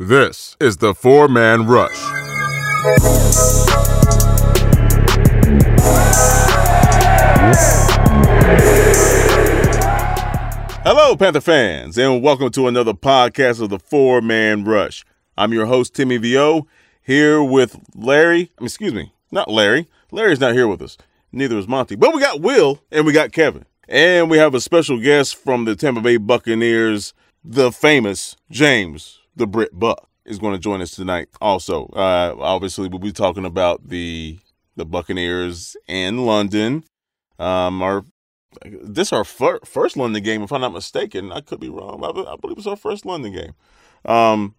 This is the four man rush. Hello, Panther fans, and welcome to another podcast of the Four Man Rush. I'm your host, Timmy VO, here with Larry. Excuse me, not Larry. Larry's not here with us. Neither is Monty. But we got Will and we got Kevin. And we have a special guest from the Tampa Bay Buccaneers, the famous James the Brit Buc is going to join us tonight. Also, uh, obviously, we'll be talking about the the Buccaneers in London. Um, our this our fir- first London game, if I'm not mistaken. I could be wrong. I, I believe it's our first London game. Um,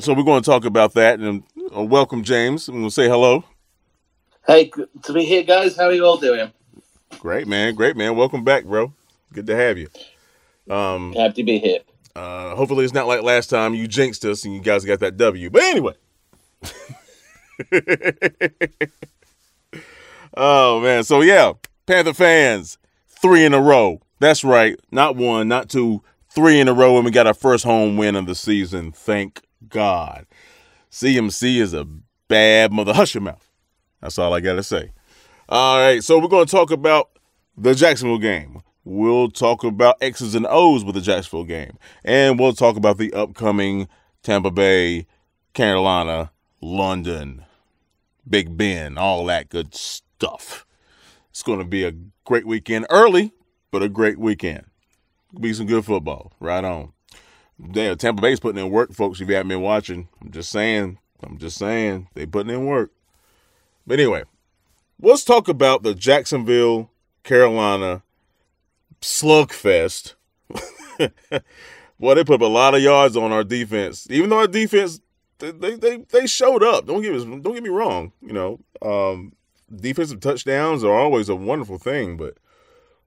so we're going to talk about that and uh, welcome James. I'm going to say hello. Hey, to be here, guys. How are you all doing? Great, man. Great, man. Welcome back, bro. Good to have you. Um, Happy to be here. Uh, hopefully, it's not like last time you jinxed us and you guys got that W. But anyway. oh, man. So, yeah, Panther fans, three in a row. That's right. Not one, not two, three in a row. And we got our first home win of the season. Thank God. CMC is a bad mother. Hush your mouth. That's all I got to say. All right. So, we're going to talk about the Jacksonville game. We'll talk about X's and O's with the Jacksonville game. And we'll talk about the upcoming Tampa Bay, Carolina, London, Big Ben, all that good stuff. It's going to be a great weekend early, but a great weekend. be some good football. Right on. Damn, Tampa Bay's putting in work, folks. If you haven't been watching, I'm just saying. I'm just saying they putting in work. But anyway, let's talk about the Jacksonville, Carolina slugfest. Boy, they put up a lot of yards on our defense. Even though our defense, they they they showed up. Don't me don't get me wrong. You know, um, defensive touchdowns are always a wonderful thing, but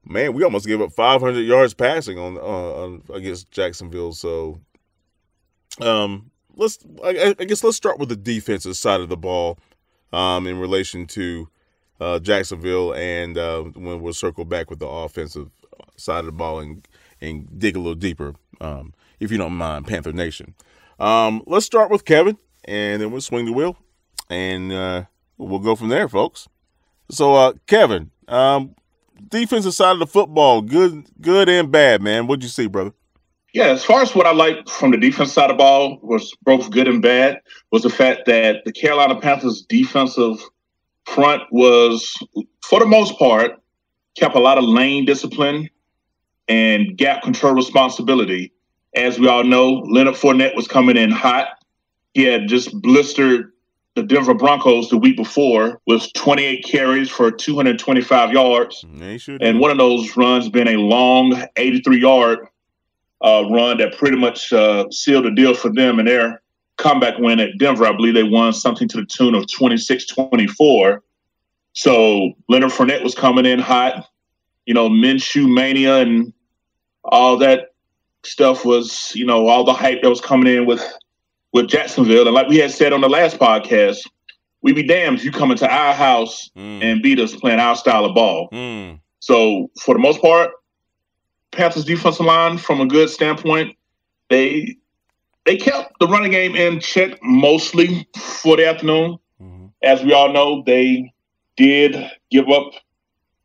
man, we almost gave up 500 yards passing on, uh, on against Jacksonville. So, um, let's I, I, guess let's start with the defensive side of the ball, um, in relation to uh, Jacksonville, and uh, when we'll circle back with the offensive side of the ball and and dig a little deeper, um, if you don't mind, Panther Nation. Um, let's start with Kevin, and then we'll swing the wheel, and uh, we'll go from there, folks. So, uh, Kevin, um, defensive side of the football, good, good and bad, man. What'd you see, brother? Yeah, as far as what I liked from the defense side of the ball was both good and bad was the fact that the Carolina Panthers defensive front was, for the most part, kept a lot of lane discipline and gap control responsibility. As we all know, Leonard Fournette was coming in hot. He had just blistered the Denver Broncos the week before with 28 carries for 225 yards. And one of those runs been a long 83 yard uh, run that pretty much uh, sealed the deal for them in their comeback win at Denver. I believe they won something to the tune of 26 24. So Leonard Fournette was coming in hot. You know, Minshew mania and all that stuff was, you know, all the hype that was coming in with with Jacksonville. And like we had said on the last podcast, we be damned if you come into our house mm. and beat us playing our style of ball. Mm. So for the most part, Panthers defensive line, from a good standpoint, they they kept the running game in check mostly for the afternoon. Mm-hmm. As we all know, they did give up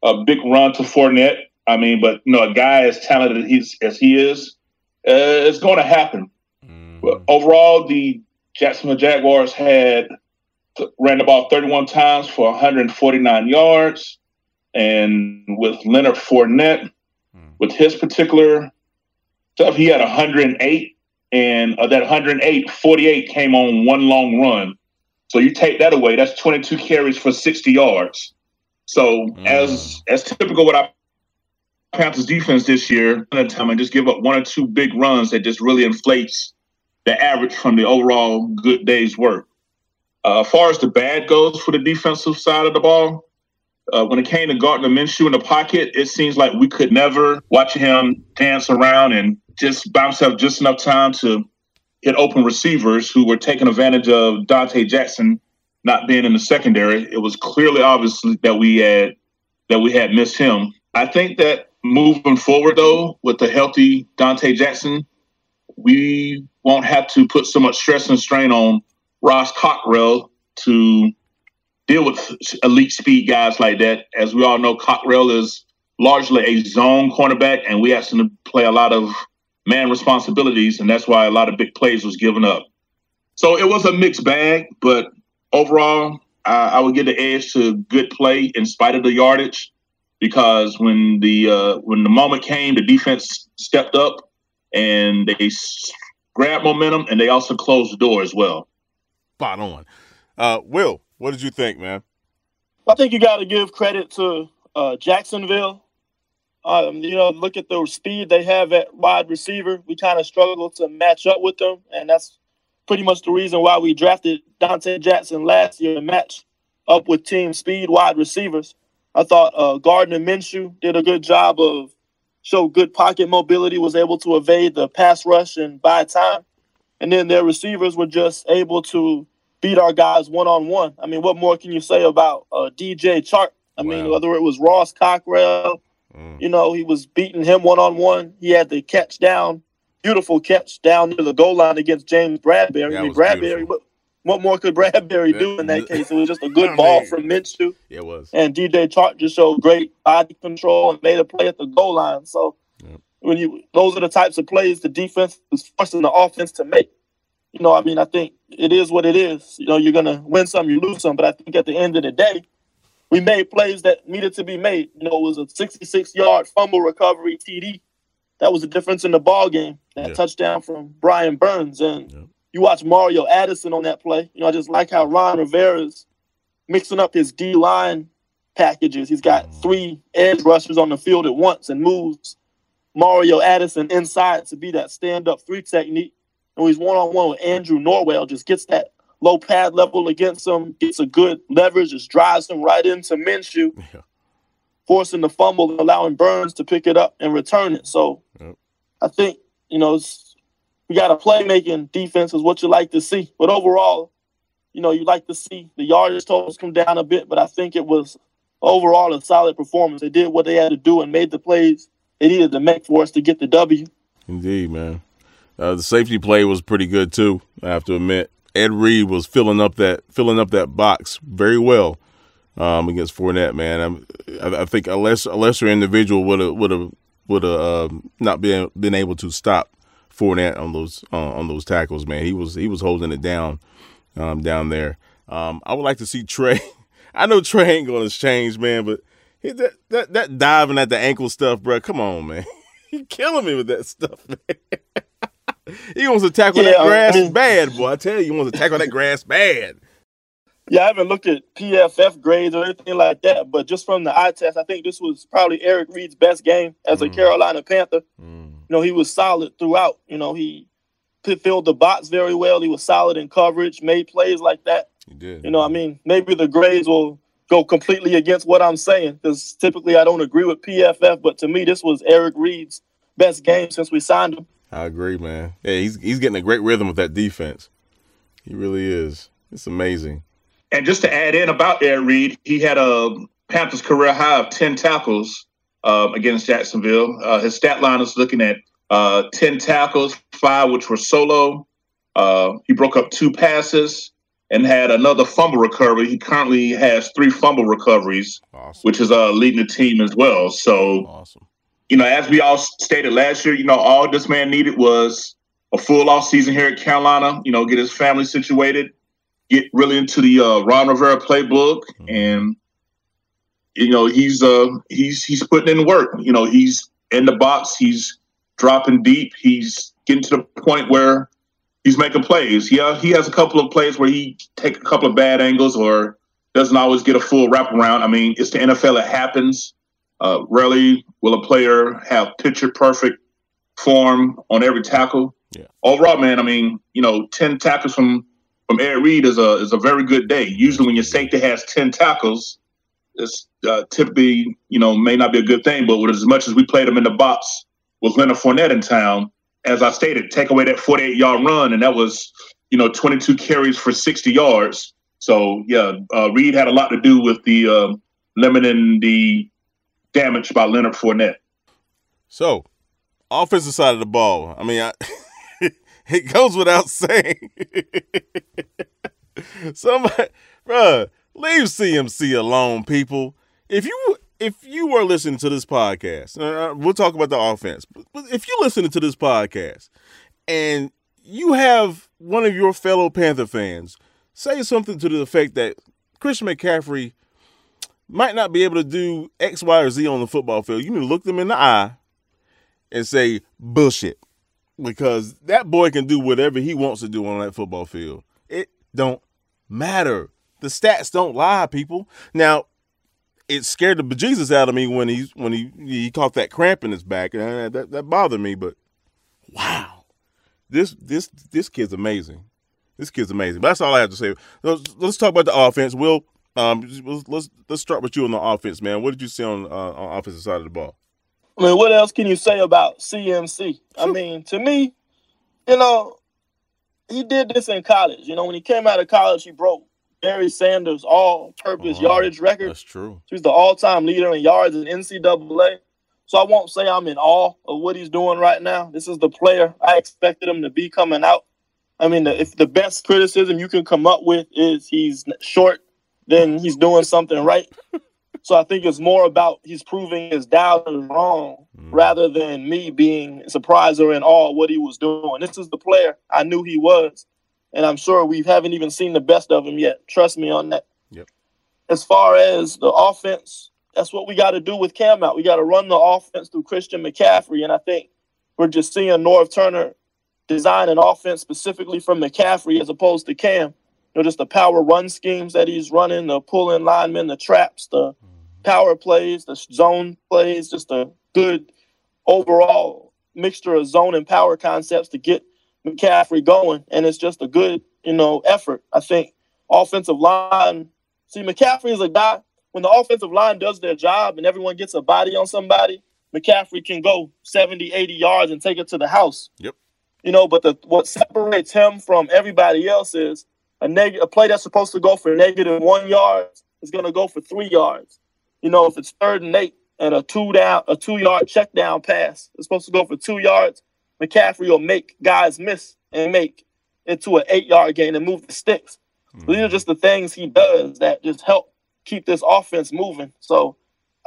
a big run to Fournette I mean, but you know, a guy as talented as, as he is, uh, it's going to happen. Mm-hmm. But overall, the Jacksonville Jaguars had ran the ball 31 times for 149 yards, and with Leonard Fournette, mm-hmm. with his particular stuff, he had 108, and of that 108, 48 came on one long run. So you take that away, that's 22 carries for 60 yards. So mm. as as typical what I Panthers defense this year, time and just give up one or two big runs that just really inflates the average from the overall good day's work. Uh, as far as the bad goes for the defensive side of the ball, uh, when it came to Gardner Minshew in the pocket, it seems like we could never watch him dance around and just bounce up just enough time to hit open receivers who were taking advantage of Donte Jackson not being in the secondary. It was clearly obvious that we had that we had missed him. I think that moving forward, though, with the healthy Donte Jackson, we won't have to put so much stress and strain on Ross Cockrell to deal with elite speed guys like that. As we all know, Cockrell is largely a zone cornerback, and we asked him to play a lot of man responsibilities, and that's why a lot of big plays was given up. So it was a mixed bag, but overall, I, would give the edge to good play in spite of the yardage, because when the uh, when the moment came, the defense stepped up and they grabbed momentum, and they also closed the door as well. Spot on. Uh, Will, what did you think, man? I think you got to give credit to uh, Jacksonville. Um, you know, look at the speed they have at wide receiver. We kind of struggle to match up with them, and that's pretty much the reason why we drafted Donte Jackson last year to match up with team speed wide receivers. I thought uh, Gardner Minshew did a good job of show good pocket mobility, was able to evade the pass rush and buy time, and then their receivers were just able to beat our guys one on one. I mean, what more can you say about uh, DJ Chark? I wow. mean, whether it was Ross Cockrell, mm. you know, he was beating him one on one. He had the catch down, beautiful catch down near the goal line against James Bradberry. I mean, Bradberry, what, what, more could Bradberry do in that case? It was just a good ball from Minshew. Yeah, it was. And DJ Chark just showed great body control and made a play at the goal line. So, yep. when you those are the types of plays the defense is forcing the offense to make you know, I mean, I think it is what it is. You know, you're gonna win some, you lose some, but I think at the end of the day, we made plays that needed to be made. You know, it was a 66 yard fumble recovery TD. That was the difference in the ball game. That yeah. touchdown from Brian Burns, and yeah. You watch Mario Addison on that play. You know, I just like how Ron Rivera's mixing up his D line packages. He's got three edge rushers on the field at once and moves Mario Addison inside to be that stand up three technique and he's one on one with Andrew Norwell, just gets that low pad level against him, gets a good leverage, just drives him right into Minshew, yeah. forcing the fumble and allowing Burns to pick it up and return it. So yep. I think, you know, we got a playmaking defense is what you like to see. But overall, you know, you like to see the yardage totals come down a bit, but I think it was overall a solid performance. They did what they had to do and made the plays they needed to make for us to get the W. Indeed, man. Uh, the safety play was pretty good too. I have to admit, Ed Reed was filling up that filling up that box very well um, against Fournette. Man, I, I think a less a lesser individual would have would have would have uh, not been been able to stop Fournette on those uh, on those tackles. Man, he was he was holding it down um, down there. Um, I would like to see Trey. I know Trey ain't going to change, man, but that, that that diving at the ankle stuff, bro. Come on, man. He killing me with that stuff, man. he wants to tackle yeah, that grass I mean, bad, boy. I tell you, he wants to tackle that grass bad. Yeah, I haven't looked at PFF grades or anything like that, but just from the eye test, I think this was probably Eric Reid's best game as a mm. Carolina Panther. Mm. You know, he was solid throughout. You know, he filled the box very well. He was solid in coverage, made plays like that. He did. You know, I mean, maybe the grades will go completely against what I'm saying because typically I don't agree with PFF, but to me, this was Eric Reid's best game since we signed him. I agree, man. Yeah, he's he's getting a great rhythm with that defense. He really is. It's amazing. And just to add in about Eric Reid, he had a Panthers career high of ten tackles uh, against Jacksonville. Uh, his stat line is looking at uh, ten tackles, five which were solo. Uh, he broke up two passes and had another fumble recovery. He currently has three fumble recoveries, awesome. which is uh, leading the team as well. So awesome you know, as we all stated last year, you know, all this man needed was a full off season here at Carolina. You know, get his family situated, get really into the uh, Ron Rivera playbook, mm-hmm. and you know, he's uh he's he's putting in work. You know, he's in the box, he's dropping deep, he's getting to the point where he's making plays. Yeah, he has a couple of plays where he take a couple of bad angles or doesn't always get a full wraparound. I mean, it's the NFL; it happens. Uh, rarely will a player have picture perfect form on every tackle. Yeah. Overall, man, I mean, you know, ten tackles from from Ed Reed is a is a very good day. Usually, when your safety has ten tackles, it's uh, typically you know may not be a good thing. But with as much as we played him in the box with Leonard Fournette in town, as I stated, take away that 48 yard run, and that was you know 22 carries for 60 yards. So yeah, uh, Reid had a lot to do with the uh, limiting the damage by Leonard Fournette. So, offensive side of the ball. I mean, I, it goes without saying. Somebody, bruh, leave CMC alone, people. If you if you were listening to this podcast, uh, uh, we'll talk about the offense. But if you're listening to this podcast and you have one of your fellow Panther fans say something to the effect that Christian McCaffrey might not be able to do X, Y, or Z on the football field, you need to look them in the eye and say bullshit. Because that boy can do whatever he wants to do on that football field. It don't matter. The stats don't lie, people. Now, it scared the bejesus out of me when he when he he caught that cramp in his back, and that that bothered me. But wow, this this this kid's amazing. This kid's amazing. But that's all I have to say. Let's, let's talk about the offense. Will um let's let's start with you on the offense, man. What did you see on uh, on offensive side of the ball? I mean, what else can you say about CMC? I mean, to me, you know, he did this in college. You know, when he came out of college, he broke Barry Sanders' all-purpose oh, yardage record. That's true. He's the all-time leader in yards in NCAA. So I won't say I'm in awe of what he's doing right now. This is the player I expected him to be coming out. I mean, if the best criticism you can come up with is he's short, then he's doing something right. So I think it's more about he's proving his doubters wrong mm. rather than me being surprised or in awe of what he was doing. This is the player I knew he was, and I'm sure we haven't even seen the best of him yet. Trust me on that. Yep. As far as the offense, that's what we got to do with Cam out. We got to run the offense through Christian McCaffrey, and I think we're just seeing Norv Turner design an offense specifically from McCaffrey as opposed to Cam. You know, just the power run schemes that he's running, the pulling linemen, the traps, the mm-hmm. power plays, the zone plays, just a good overall mixture of zone and power concepts to get McCaffrey going. And it's just a good, you know, effort. I think offensive line. See, McCaffrey is a guy, when the offensive line does their job and everyone gets a body on somebody, McCaffrey can go 70, 80 yards and take it to the house. Yep. You know, but the what separates him from everybody else is a neg- a play that's supposed to go for negative one yard is going to go for three yards. You know, if it's third and eight and a two down, a two yard check down pass, it's supposed to go for two yards. McCaffrey will make guys miss and make into an eight yard gain and move the sticks. Mm-hmm. These are just the things he does that just help keep this offense moving. So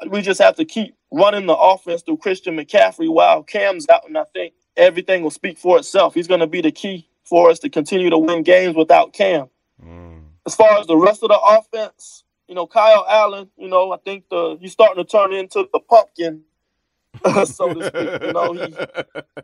we just have to keep running the offense through Christian McCaffrey while Cam's out, and I think everything will speak for itself. He's going to be the key for us to continue to win games without Cam. Mm. As far as the rest of the offense, you know, Kyle Allen, you know, I think the he's starting to turn into the pumpkin, so to speak. You know, he,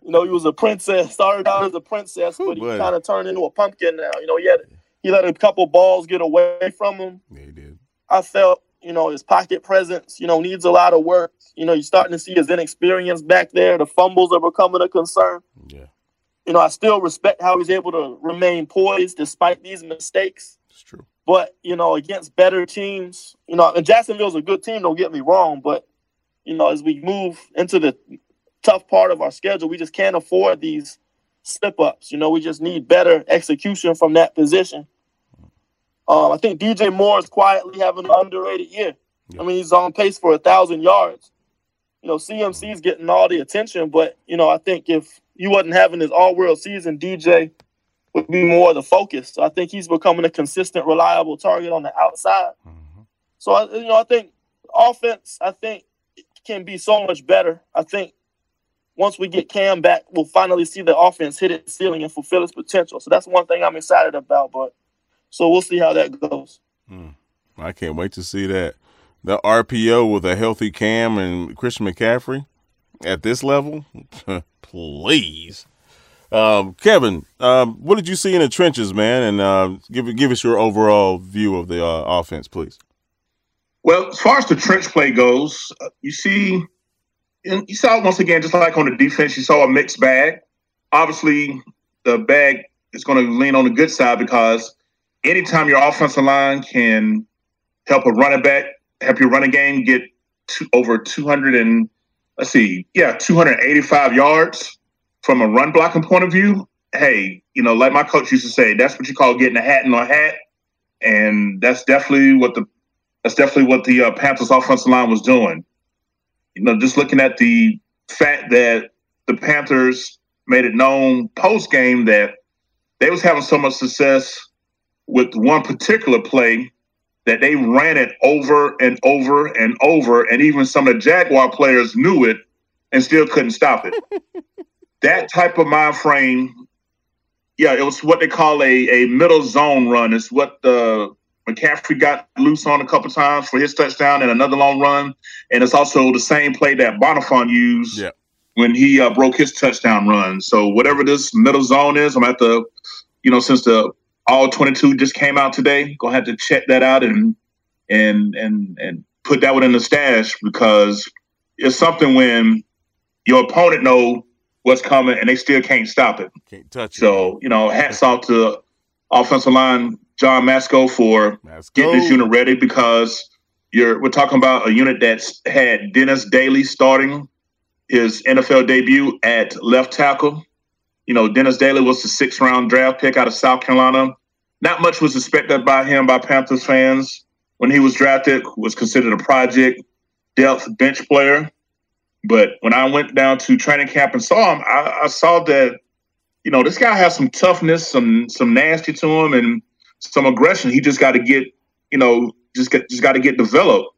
you know, he was a princess, started out as a princess, but he kind of turned into a pumpkin now. You know, he had he let a couple balls get away from him. Yeah, he did. I felt, you know, his pocket presence, you know, needs a lot of work. You know, you're starting to see his inexperience back there. The fumbles are becoming a concern. Yeah. You know, I still respect how he's able to remain poised despite these mistakes. It's true. But you know, against better teams, you know, and Jacksonville's a good team. Don't get me wrong, but you know, as we move into the tough part of our schedule, we just can't afford these slip ups. You know, we just need better execution from that position. Um, I think DJ Moore is quietly having an underrated year. I mean, he's on pace for a thousand yards. You know, CMC is getting all the attention, but you know, I think if he wasn't having his all world season, DJ would be more the focus. So I think he's becoming a consistent, reliable target on the outside. Mm-hmm. So I, you know, I think offense, I think can be so much better. I think once we get Cam back, we'll finally see the offense hit its ceiling and fulfill its potential. So that's one thing I'm excited about. But so we'll see how that goes. Mm. I can't wait to see that. The RPO with a healthy Cam and Christian McCaffrey at this level, please. Um, Kevin, um, what did you see in the trenches, man? And uh, give give us your overall view of the uh, offense, please. Well, as far as the trench play goes, uh, you see, you saw once again, just like on the defense, you saw a mixed bag. Obviously, the bag is going to lean on the good side because anytime your offensive line can help a running back, help your running game get to over 200 and let's see, yeah, 285 yards from a run blocking point of view, hey, you know, like my coach used to say, that's what you call getting a hat in a hat, and that's definitely what the that's definitely what the uh, Panthers offensive line was doing. You know, just looking at the fact that the Panthers made it known post game that they was having so much success with one particular play that they ran it over and over and over, and even some of the Jaguar players knew it and still couldn't stop it. that type of mind frame, yeah, it was what they call a, a middle zone run. It's what the McCaffrey got loose on a couple times for his touchdown and another long run, and it's also the same play that Bonnafon used Yeah. when he uh, broke his touchdown run. So whatever this middle zone is, I'm at the, you know, since the all 22 just came out today, gonna have to check that out and and and and put that one in the stash because it's something when your opponent know what's coming and they still can't stop it. Can't touch it. So you know, hats off to offensive line John Matsko for Let's getting this unit ready because you're we're talking about a unit that's had Dennis Daley starting his NFL debut at left tackle. You know, Dennis Daley was the sixth round draft pick out of South Carolina. Not much was expected by him by Panthers fans when he was drafted. Was considered a project depth bench player. But when I went down to training camp and saw him, I, I saw that you know this guy has some toughness, some some nasty to him, and some aggression. He just got to get, you know, just get just got to get developed.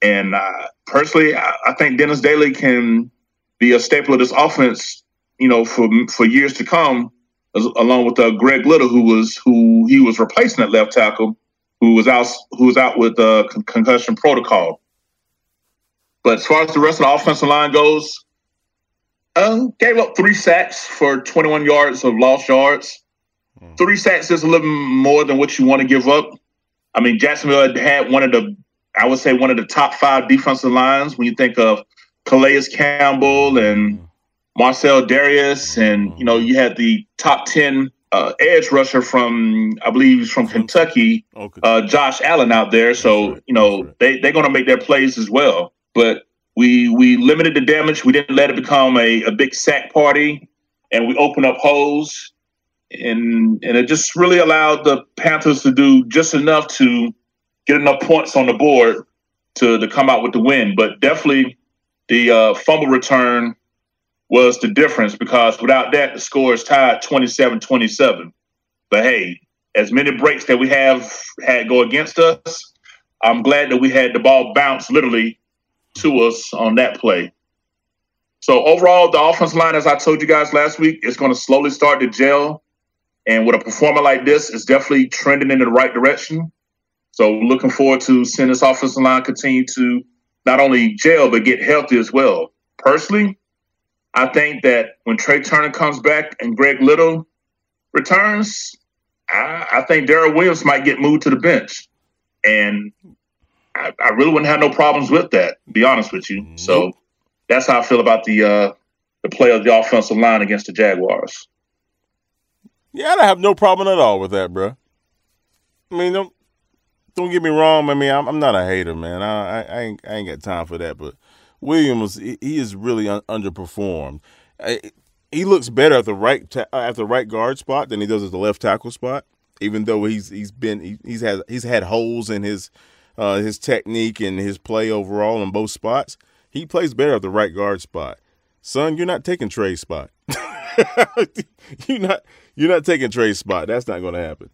And uh, personally, I, I think Dennis Daley can be a staple of this offense, you know, for for years to come, as, along with uh, Greg Little, who was who he was replacing at left tackle, who was out who was out with uh, con- concussion protocol. But as far as the rest of the offensive line goes, uh, gave up three sacks for 21 yards of lost yards three sacks is a little more than what you want to give up. I mean, Jacksonville had one of the, I would say, one of the top five defensive lines when you think of Calais Campbell and Marcell Dareus, and you know, you had the top ten uh, edge rusher from, I believe, he's from Kentucky, Okay. uh, Josh Allen out there. So right. you know, right. they they're going to make their plays as well. But we we limited the damage. We didn't let it become a, a big sack party, and we opened up holes and and it just really allowed the Panthers to do just enough to get enough points on the board to to come out with the win. But definitely the uh, fumble return was the difference because without that the score is tied 27-27. But hey, as many breaks that we have had go against us, I'm glad that we had the ball bounce literally to us on that play. So overall, the offensive line, as I told you guys last week, is going to slowly start to gel. And with a performer like this, it's definitely trending in the right direction. So looking forward to seeing this offensive line continue to not only jail but get healthy as well. Personally, I think that when Trai Turner comes back and Greg Little returns, I, I think Daryl Williams might get moved to the bench. And I, I really wouldn't have no problems with that, to be honest with you. So that's how I feel about the uh, the play of the offensive line against the Jaguars. Yeah, I have no problem at all with that, bro. I mean, don't don't get me wrong. I mean, I'm, I'm not a hater, man. I, I, I ain't I ain't got time for that. But Williams, he, he is really un- underperformed. I, he looks better at the right ta- at the right guard spot than he does at the left tackle spot. Even though he's he's been he, he's had he's had holes in his uh, his technique and his play overall in both spots, he plays better at the right guard spot. Son, you're not taking Trai's spot. you're not you're not taking Trai's spot. That's not going to happen.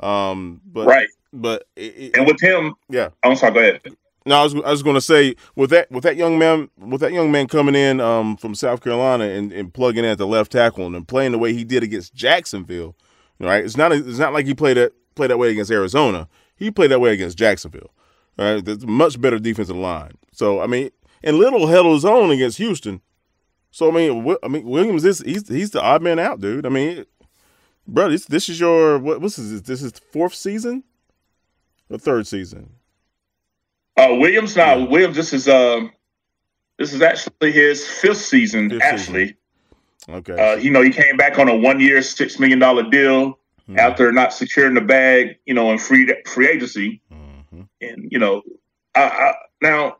Um, but Right. but it, And with him, yeah. I'm sorry, go ahead. No, I was I was going to say with that with that young man with that young man coming in um, from South Carolina and, and plugging in at the left tackle and playing the way he did against Jacksonville, right? It's not it's not like he played that played that way against Arizona. He played that way against Jacksonville. Right, that's a much better defensive line. So I mean, and Little held his own against Houston. So I mean, I mean Williams is he's he's the odd man out, dude. I mean, bro, this this is your what what's this? This is fourth season, or third season. Uh, Williams, now Yeah. Williams, this is um, this is actually his fifth season. Fifth actually, Okay. uh, you know, he came back on a one-year, six million dollar deal Mhm. after not securing the bag, you know, in free free agency. Mhm. And you know, I, I, now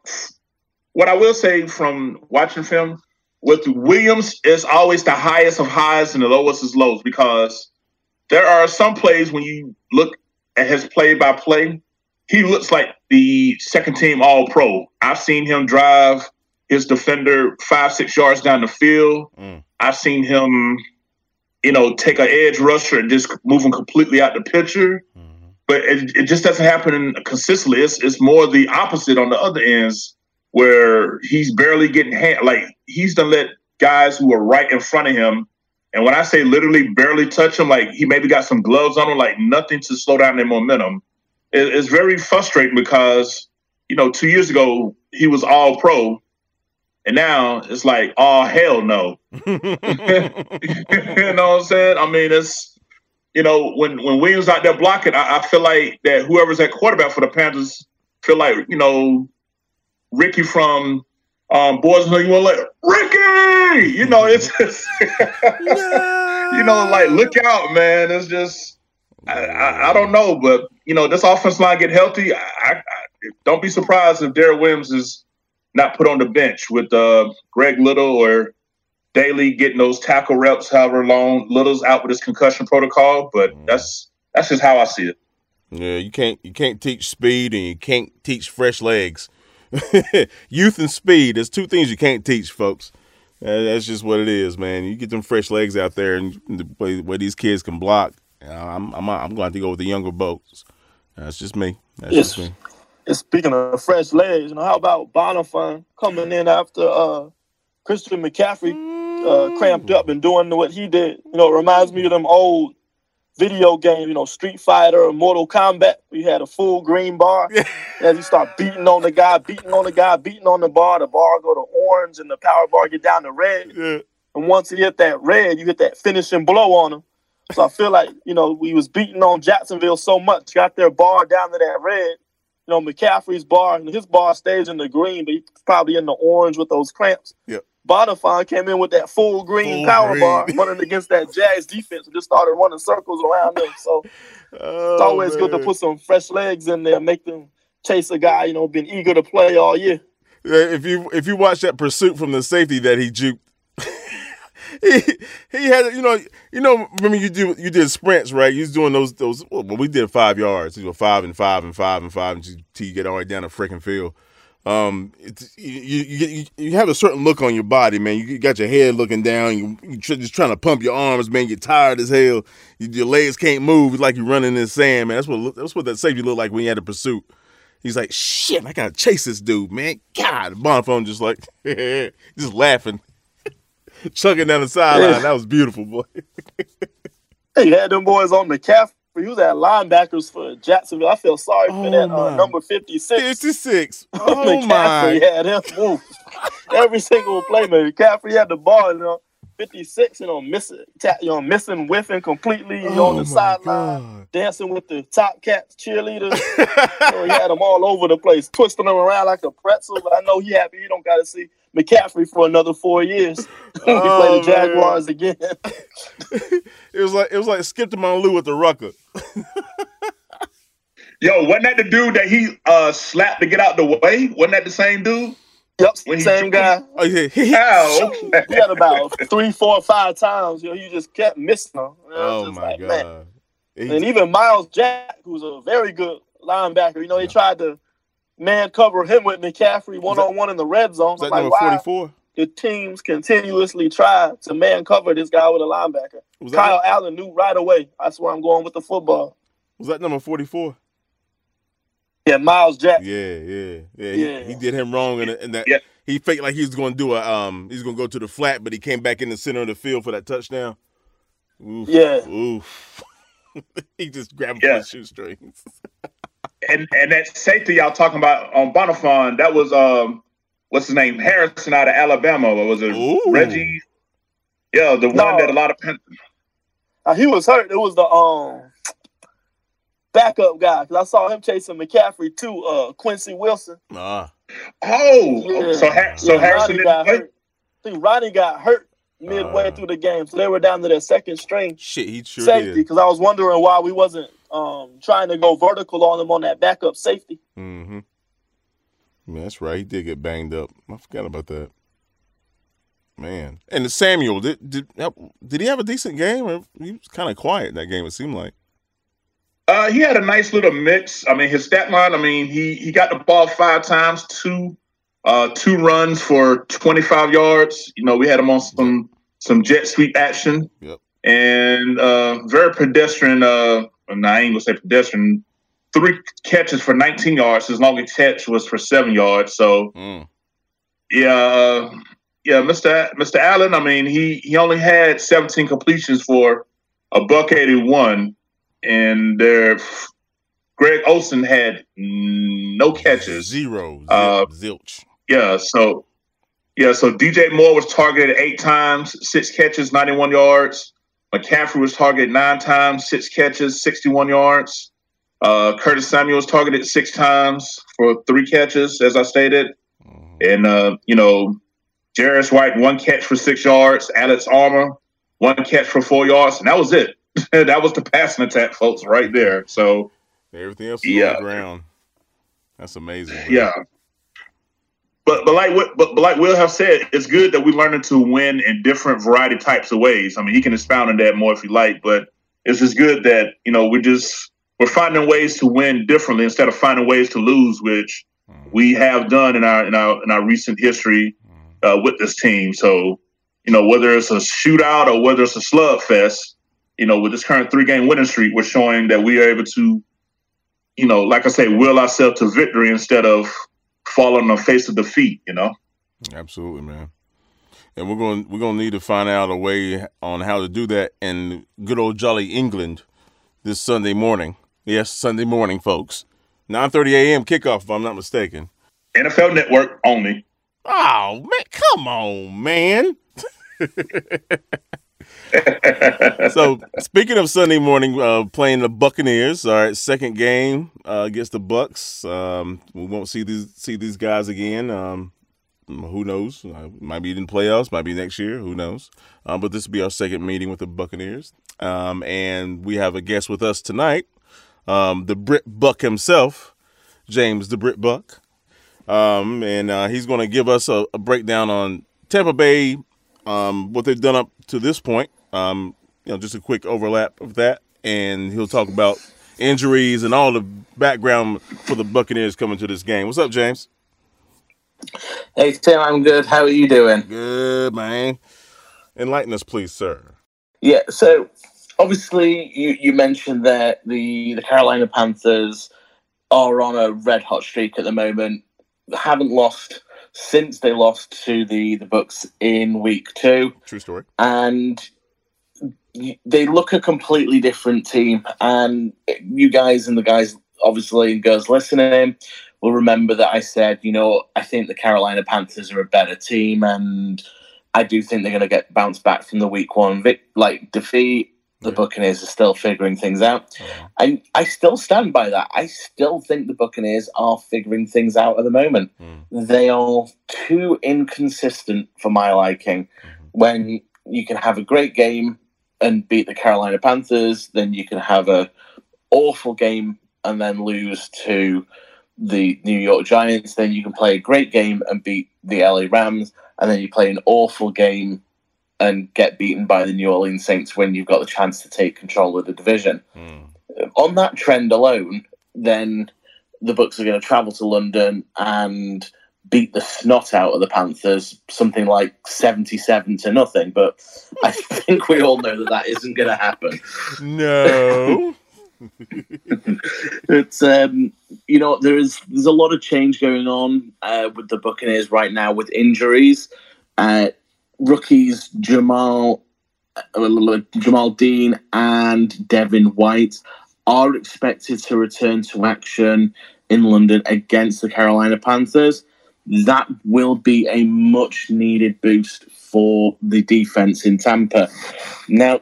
what I will say from watching film with Williams is always the highest of highs and the lowest is lows because there are some plays when you look at his play by play, he looks like the second team All Pro. I've seen him drive his defender five, six yards down the field. Mm. I've seen him, you know, take an edge rusher and just move him completely out the picture. Mhm. But it, it just doesn't happen consistently. It's it's more the opposite on the other ends where he's barely getting hand like he's done let guys who are right in front of him. And when I say literally barely touch him, like he maybe got some gloves on him, like nothing to slow down their momentum. It, it's very frustrating because, you know, two years ago he was all pro. And now it's like, oh hell no. you know what I'm saying? I mean, it's you know, when when Williams out there blocking, I, I feel like that whoever's at quarterback for the Panthers feel like, you know, Ricky from um Boys you want like Ricky, you know, it's just you know, like look out, man. It's just I, I, I don't know, but you know, this offense line get healthy. I, don't be surprised if Derek Williams is not put on the bench with uh, Greg Little or Daley getting those tackle reps, however long. Little's out with his concussion protocol, but that's that's just how I see it. Yeah, you can't you can't teach speed and you can't teach fresh legs. Youth and speed, there's two things you can't teach, folks. That's just what it is, man. You get them fresh legs out there, and way these kids can block. I'm I'm I'm going to have to go with the younger boats. That's just me. That's Yes. just me. And speaking of fresh legs, you know, how about Bonnafon coming in after uh, Christian McCaffrey uh, cramped up and doing what he did? You know, it reminds me of them old video games, you know, Street Fighter or Mortal Kombat. We had a full green bar. As you start beating on the guy, beating on the guy, beating on the bar, the bar go to orange and the power bar get down to red. Yeah. And once he hit that red, you hit that finishing blow on him. So I feel like, you know, we was beating on Jacksonville so much, got their bar down to that red. You know, McCaffrey's bar, and his bar stays in the green, but he's probably in the orange with those cramps. Yep. Bonnafon came in with that full green Full power green. bar, running against that Jazz defense, and just started running circles around them. So Oh, it's always good to put some fresh legs in there, make them chase a guy, you know, been eager to play all year. If you if you watch that pursuit from the safety that he juked, he he had you know you know remember you do you did sprints right? You was doing those those well we did five yards, you know five and five and five and five until you get all the way down the freaking field. Um, it's, you, you you you have a certain look on your body, man. You got your head looking down. You you tr- just trying to pump your arms, man. You're tired as hell. You, your legs can't move. It's like you're running in sand, man. That's what that's what that safety looked like when you had a pursuit. He's like, shit, I gotta chase this dude, man. God, Bonnafon just like, just laughing, chugging down the sideline. That was beautiful, boy. He had them boys on McCaffrey. He was at linebackers for Jacksonville. I feel sorry for Oh, that uh, number 56. 56. Oh, McCaffrey my. had him move. Every single play, man. McCaffrey had the ball, you know, 56, you know, missing, you know, missing, whiffing completely, you know, on Oh, the sideline, dancing with the top cats, cheerleaders. so he had them all over the place, twisting them around like a pretzel. But I know he happy he don't got to see McCaffrey for another four years. when we Oh, play the man. Jaguars again. It was like it was like Skip to Lou with the rucker. Yo, wasn't that the dude that he uh slapped to get out the way? Wasn't that the same dude? yep, When he- same guy. Oh yeah, he, Ow. He had about three, four, five times. You know, you just kept missing them. You know, Oh my like, god. man. And even Myles Jack, who's a very good linebacker, you know, they tried to man cover him with McCaffrey one on one in the red zone. was that number like, why forty four? the teams continuously try to man cover this guy with a linebacker? Was that Kyle Allen knew right away. That's where I'm going with the football. was that number forty four? Yeah, Miles Jackson. Yeah, yeah, yeah. He, Yeah. he did him wrong in, in that. Yeah. He faked like he was going to do a um. He's going to go to the flat, but he came back in the center of the field for that touchdown. Oof, Yeah. Oof. he just grabbed Yeah. his shoestrings. and and that safety y'all talking about on Bonnafon, that was um what's his name? Harrison out of Alabama. Or was it Ooh. Reggie? Yeah, the one that a lot of Pan- Uh, he was hurt. It was the um backup guy because I saw him chasing McCaffrey too. Uh, Quincy Wilson. Ah, Oh, Yeah. so Har- so Yeah, Harrison Ronnie didn't got play? hurt. I think Ronnie got hurt midway Uh. through the game, so they were down to their second string shit, he sure safety. did. Because I was wondering why we wasn't um trying to go vertical on him on that backup safety. Mm-hmm. Man, that's right. He did get banged up. I forgot about that. Man, and Samuel did did did he have a decent game? Or he was kind of quiet that game. It seemed like. Uh, he had a nice little mix. I mean, his stat line. I mean, he he got the ball five times, two uh, two runs for 25 yards. You know, we had him on some some jet sweep action. Yep. And uh, very pedestrian. No, I ain't gonna say pedestrian. Three catches for 19 yards. His longest catch was for seven yards. So, Mm. yeah, uh, yeah, Mr. Mr. Allen. I mean, he he only had 17 completions for a buck 81, and there, Greg Olsen had no catches. Zero. Uh, zilch. Yeah, so yeah, so DJ Moore was targeted eight times, six catches, 91 yards. McCaffrey was targeted nine times, six catches, 61 yards. Uh, Curtis Samuel was targeted six times for three catches, as I stated. Mhm. And uh, you know, Jarius Wright, one catch for six yards, Alex Armah, one catch for four yards, and that was it. that was the passing attack, folks, right there. So Everything else is Yeah. on the ground. That's amazing. man. Yeah. But but like but, but like Will have said, it's good that we're learning to win in different variety types of ways. I mean, he can expound on that more if you like, but it's just good that you know we're just we're finding ways to win differently instead of finding ways to lose, which Mhm. we have done in our in our in our recent history Mhm. uh, with this team. So you know whether it's a shootout or whether it's a slugfest, you know with this current three game winning streak, we're showing that we are able to, you know, like I say, will ourselves to victory instead of falling on the face of defeat. You know. Absolutely, man. And we're going we're going to need to find out a way on how to do that in good old jolly England this Sunday morning. Yes, Sunday morning, folks. 9:30 a.m. kickoff, if I'm not mistaken. NFL Network only. Oh man, come on, man. so speaking of Sunday morning, uh, playing the Buccaneers, all right, second game uh, against the Bucks. Um, we won't see these see these guys again. Um, who knows? Uh, might be in playoffs, might be next year. Who knows? Um, but this will be our second meeting with the Buccaneers, um, and we have a guest with us tonight, um, the Brit Buc himself, James the Brit Buc, um, and uh, he's going to give us a, a breakdown on Tampa Bay, um, what they've done up to this point. Um, you know, just a quick overlap of that, and he'll talk about injuries and all the background for the Buccaneers coming to this game. What's up, James? Hey Tim, I'm good. How are you doing? Good man. Enlighten us, please, sir. Yeah, so obviously you, you mentioned that the, the Carolina Panthers are on a red hot streak at the moment. Haven't lost since they lost to the, the Bucks in week two. True story. and they look a completely different team. And you guys and the guys, obviously, and girls listening, will remember that I said, you know, I think the Carolina Panthers are a better team, and I do think they're going to get bounced back from the week one vic- like defeat. The Yeah. Buccaneers are still figuring things out. Uh, And I still stand by that. I still think the Buccaneers are figuring things out at the moment. mm, They are too inconsistent for my liking. mhm. When you can have a great game and beat the Carolina Panthers, then you can have a awful game and then lose to the New York Giants. Then you can play a great game and beat the LA Rams, and then you play an awful game and get beaten by the New Orleans Saints when you've got the chance to take control of the division. Mm, on that trend alone, then the books are going to travel to London and beat the snot out of the Panthers, something like seventy-seven to nothing. But I think we all know that that isn't going to happen. No. It's um, you know there is there's a lot of change going on uh, with the Buccaneers right now with injuries. Uh, rookies Jamal uh, Jamel Dean and Devin White are expected to return to action in London against the Carolina Panthers. That will be a much needed boost for the defense in Tampa. Now,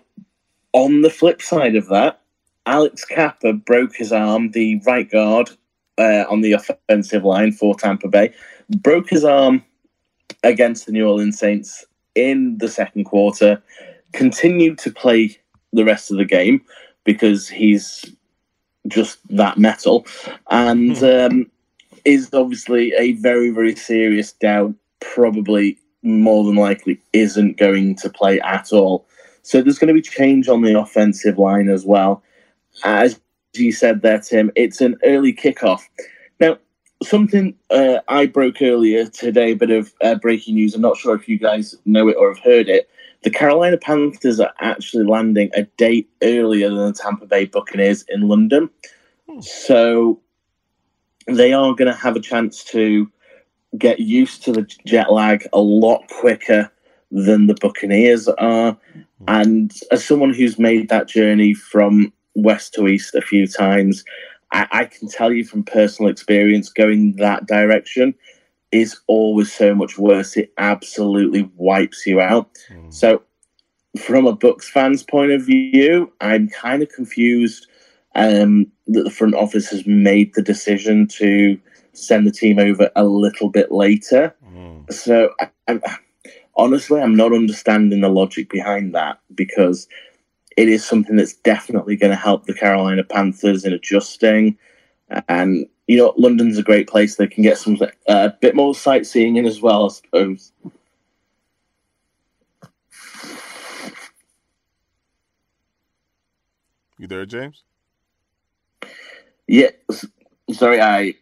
on the flip side of that, Alex Cappa broke his arm, the right guard uh, on the offensive line for Tampa Bay, broke his arm against the New Orleans Saints in the second quarter, continued to play the rest of the game because he's just that metal, and um, is obviously a very, very serious doubt, probably more than likely isn't going to play at all. So there's going to be change on the offensive line as well as you said there, Tim, it's an early kickoff. Now, something uh, I broke earlier today, a bit of uh, breaking news. I'm not sure if you guys know it or have heard it. The Carolina Panthers are actually landing a day earlier than the Tampa Bay Buccaneers in London. Hmm. So they are going to have a chance to get used to the jet lag a lot quicker than the Buccaneers are. And as someone who's made that journey from west to east a few times, I, I can tell you from personal experience going that direction is always so much worse. It absolutely wipes you out. Mm. So, from a Bucs fan's point of view, I'm kind of confused um, that the front office has made the decision to send the team over a little bit later. Mm. So, I, I, honestly, I'm not understanding the logic behind that because it is something that's definitely going to help the Carolina Panthers in adjusting. And you know, London's a great place. They can get some uh, a uh, bit more sightseeing in as well, I suppose. You there, James? Yeah. Sorry, I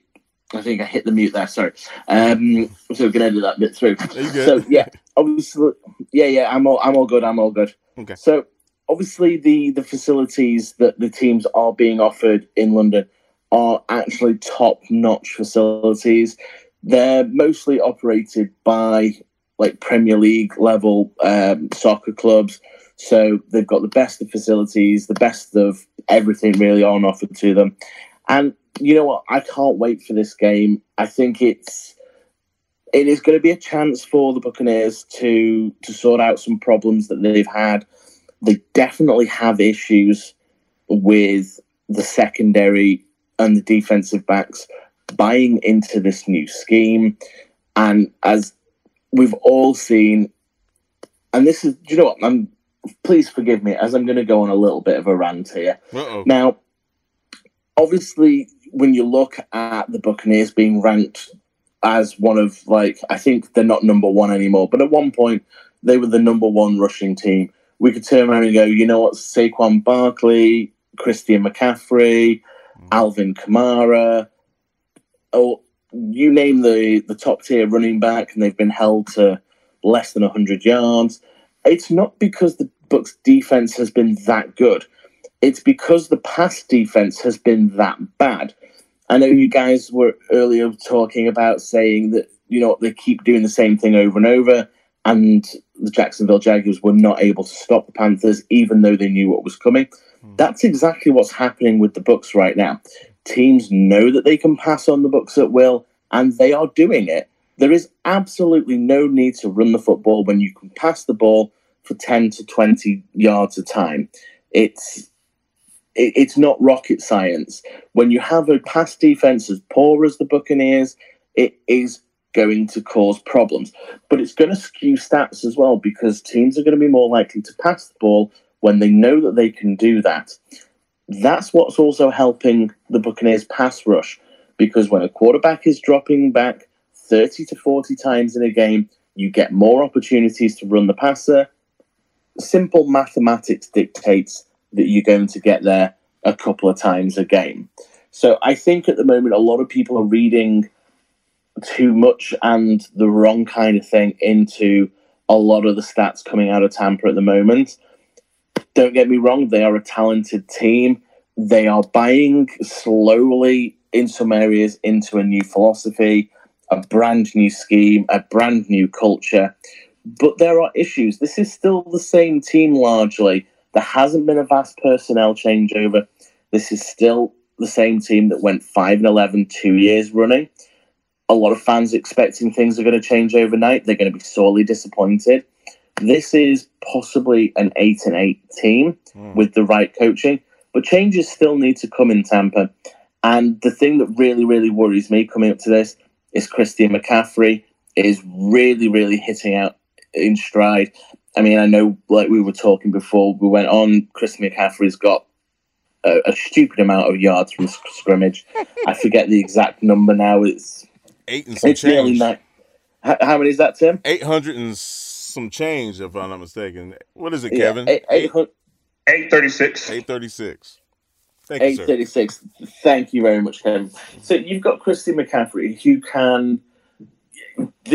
I think I hit the mute there. Sorry. Um, so we can edit that bit through. So yeah, obviously, yeah, yeah. I'm all I'm all good. I'm all good. Okay. So obviously the the facilities that the teams are being offered in London are actually top notch facilities. They're mostly operated by like Premier League level um, soccer clubs. So they've got the best of facilities, the best of everything really on offer to them. And you know what? I can't wait for this game. I think it's it is going to be a chance for the Buccaneers to to sort out some problems that they've had they definitely have issues with the secondary and the defensive backs buying into this new scheme. And as we've all seen, and this is, you know what? I'm please forgive me as I'm going to go on a little bit of a rant here. Uh-oh. Now, obviously, when you look at the Buccaneers being ranked as one of like, I think they're not number one anymore, but at one point they were the number one rushing team we could turn around and go, you know what, Saquon Barkley, Christian McCaffrey, mm. Alvin Kamara, oh, you name the, the top tier running back, and they've been held to less than 100 yards. It's not because the Bucs defense has been that good. It's because the pass defense has been that bad. I know you guys were earlier talking about saying that, you know, they keep doing the same thing over and over and the Jacksonville Jaguars were not able to stop the Panthers, even though they knew what was coming. Mm. That's exactly what's happening with the Bucs right now. Teams know that they can pass on the Bucs at will, and they are doing it. There is absolutely no need to run the football when you can pass the ball for 10 to 20 yards a time. It's it, it's not rocket science. When you have a pass defense as poor as the Buccaneers, it is going to cause problems. But it's going to skew stats as well because teams are going to be more likely to pass the ball when they know that they can do that. That's what's also helping the Buccaneers pass rush because when a quarterback is dropping back 30 to 40 times in a game, you get more opportunities to run the passer. Simple mathematics dictates that you're going to get there a couple of times a game. So I think at the moment, a lot of people are reading too much and the wrong kind of thing into a lot of the stats coming out of Tampa at the moment. Don't get me wrong, they are a talented team. They are buying slowly in some areas into a new philosophy, a brand new scheme, a brand new culture. But there are issues. This is still the same team largely. There hasn't been a vast personnel changeover. This is still the same team that went 5 and 11 two years running a lot of fans expecting things are going to change overnight. They're going to be sorely disappointed. This is possibly an eight and eight team mm. with the right coaching, but changes still need to come in Tampa. And the thing that really, really worries me coming up to this is Christian McCaffrey is really, really hitting out in stride. I mean, I know, like we were talking before we went on, Chris McCaffrey's got a, a stupid amount of yards from scrimmage. I forget the exact number now. It's eight and some it's change. Nine. How, how, many is that, Tim? Eight hundred and some change, if I'm not mistaken. What is it, Kevin? Yeah, eight, eight, 836. 836. Thank you, Eight thirty-six. Thank you very much, Kevin. So you've got Christian McCaffrey, who can.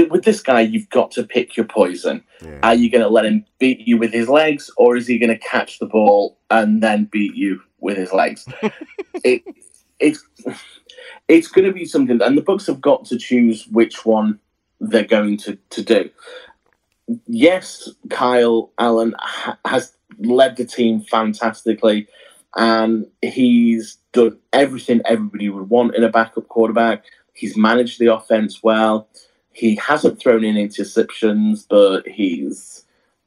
With this guy, you've got to pick your poison. Yeah. Are you going to let him beat you with his legs, or is he going to catch the ball and then beat you with his legs? it, it's it's going to be something, and the Bucs have got to choose which one they're going to, to do. Yes, Kyle Allen ha- has led the team fantastically, and he's done everything everybody would want in a backup quarterback. He's managed the offense well. He hasn't thrown in interceptions, but he's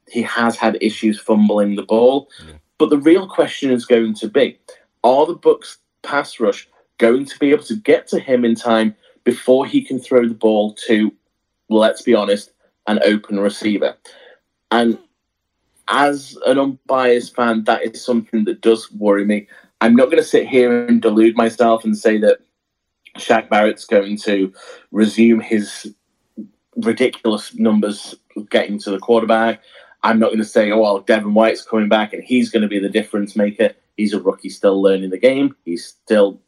he has had issues fumbling the ball. Yeah. But the real question is going to be: Are the Bucs pass rush going to be able to get to him in time before he can throw the ball to, let's be honest, an open receiver? And as an unbiased fan, that is something that does worry me. I'm not going to sit here and delude myself and say that Shaq Barrett's going to resume his ridiculous numbers getting to the quarterback. I'm not going to say, oh, well, Devin White's coming back and he's going to be the difference maker. He's a rookie still learning the game. He's still